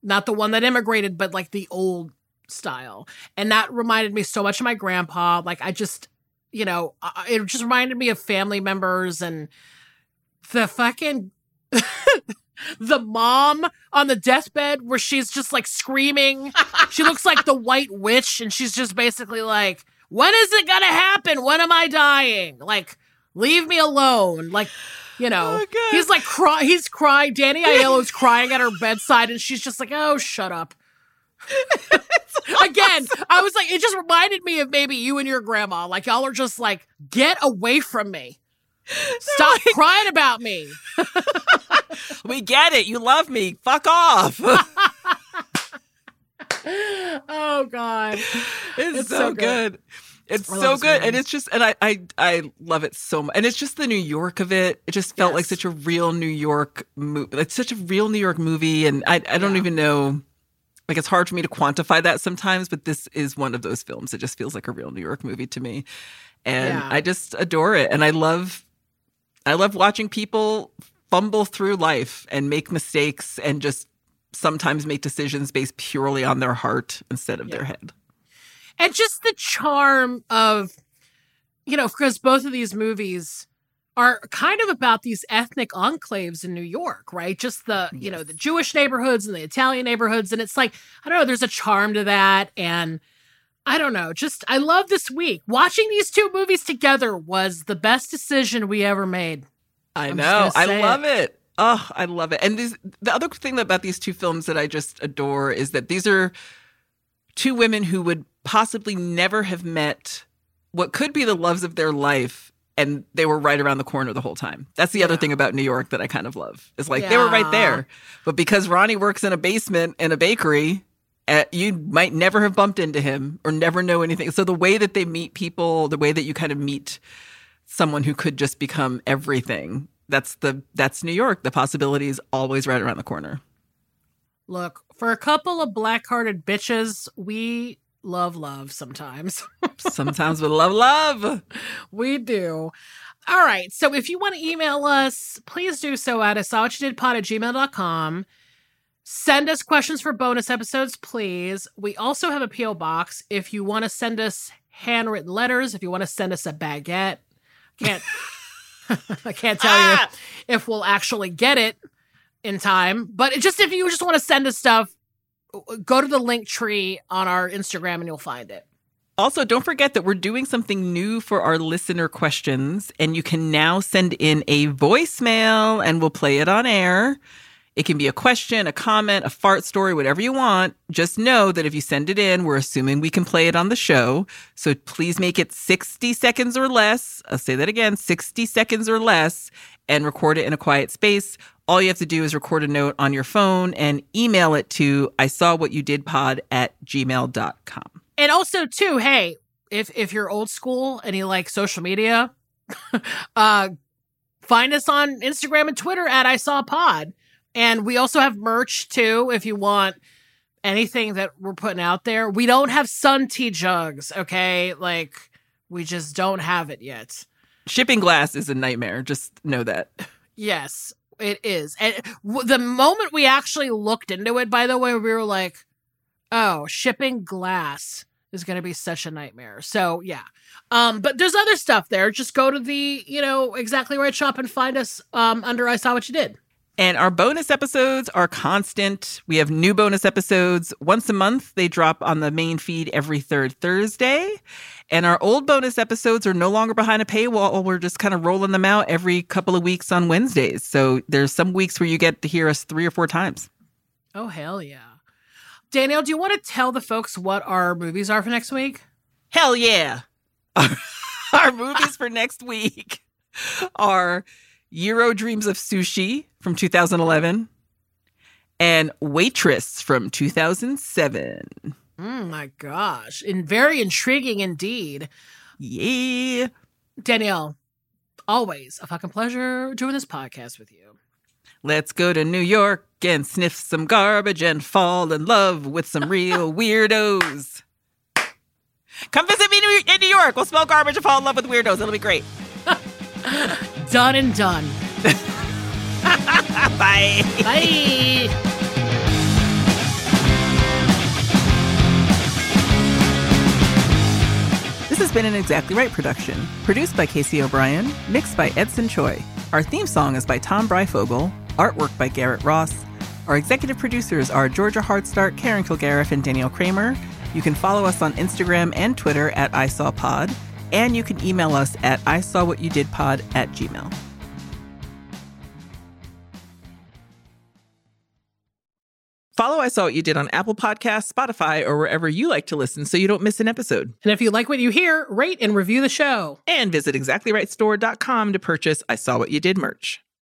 not the one that immigrated, but like the old style. And that reminded me so much of my grandpa. Like I just, you know, it just reminded me of family members and the fucking the mom on the deathbed where she's just like screaming. she looks like the white witch and she's just basically like, when is it gonna happen? When am I dying? Like, leave me alone. Like, you know, Oh, he's like cry he's crying. Danny Aiello's crying at her bedside and she's just like, oh, shut up. Again, I was like, it just reminded me of maybe you and your grandma. Like, y'all are just like, get away from me. Stop crying about me. We get it. You love me. Fuck off. Oh God. It's, It's so, so good. good. It's I so good, and it's just, and I, I, I love it so much, and it's just the New York of it. It just felt like such a real New York movie. It's such a real New York movie, and I, I don't Yeah. even know. Like it's hard for me to quantify that sometimes, but this is one of those films. It just feels like a real New York movie to me, and Yeah. I just adore it. And I love, I love watching people fumble through life and make mistakes, and just sometimes make decisions based purely on their heart instead of their head. and just the charm of you know because both of these movies are kind of about these ethnic enclaves in New York, right? Just the, you know, the Jewish neighborhoods and the Italian neighborhoods. And it's like, I don't know, there's a charm to that. And I don't know, just, I love this week. Watching these two movies together was the best decision we ever made. I I'm know. I love it. Oh, I love it. And these, the other thing about these two films that I just adore is that these are two women who would possibly never have met what could be the loves of their life and they were right around the corner the whole time. That's the other thing about New York that I kind of love. Is like they were right there. But because Ronnie works in a basement in a bakery, uh, you might never have bumped into him or never know anything. So the way that they meet people, the way that you kind of meet someone who could just become everything. That's the that's New York. The possibility is always right around the corner. Look, for a couple of black hearted bitches, we love love sometimes. Sometimes with love, love. We do. All right. So if you want to email us, please do so at I saw what you did pod at gmail.com. Send us questions for bonus episodes, please. We also have a P.O. box. If you want to send us handwritten letters, if you want to send us a baguette, can't I can't tell Ah! you if we'll actually get it in time. But just if you just want to send us stuff, go to the link tree on our Instagram and you'll find it. Also, don't forget that we're doing something new for our listener questions, and you can now send in a voicemail and we'll play it on air. It can be a question, a comment, a fart story, whatever you want. Just know that if you send it in, we're assuming we can play it on the show. So please make it 60 seconds or less. I'll say that again 60 seconds or less and record it in a quiet space. All you have to do is record a note on your phone and email it to I saw what you did pod at gmail.com. and also too hey if if you're old school and you like social media uh find us on instagram and twitter at i saw pod and we also have merch too if you want anything that we're putting out there. We don't have sun tea jugs okay? Like we just don't have it yet. Shipping glass is a nightmare. Just know that. yes it is. And w- the moment we actually looked into it by the way we were like oh shipping glass is going to be such a nightmare. So yeah. Um but there's other stuff there. Just go to the you know exactly right shop and find us um under i saw what you did And our bonus episodes are constant. We have new bonus episodes once a month. They drop on the main feed every third Thursday. And our old bonus episodes are no longer behind a paywall. We're just kind of rolling them out every couple of weeks on Wednesdays. So there's some weeks where you get to hear us three or four times. oh hell yeah danielle do you want to tell the folks what our movies are for next week Hell yeah. Our movies for next week are Jiro Dreams of Sushi from 2011 and Waitress from 2007. oh mm, my gosh and very intriguing indeed Yeah. danielle always a fucking pleasure doing this podcast with you Let's go to New York and sniff some garbage and fall in love with some real weirdos. Come visit me in New York. We'll smell garbage and fall in love with weirdos. It'll be great. done and done Bye. bye This has been an Exactly Right production, produced by Casey O'Brien, mixed by Edson Choi. Our theme song is by Tom Bryfogle, Artwork by Garrett Ross. Our executive producers are Georgia Hardstark, Karen Kilgariff, and Danielle Kramer. You can follow us on Instagram and Twitter at ISawPod, and you can email us at I saw what you did pod at gmail. Follow I Saw What You Did on Apple Podcasts, Spotify, or wherever you like to listen so you don't miss an episode. And if you like what you hear, rate and review the show. And visit exactlyrightstore.com to purchase I Saw What You Did merch.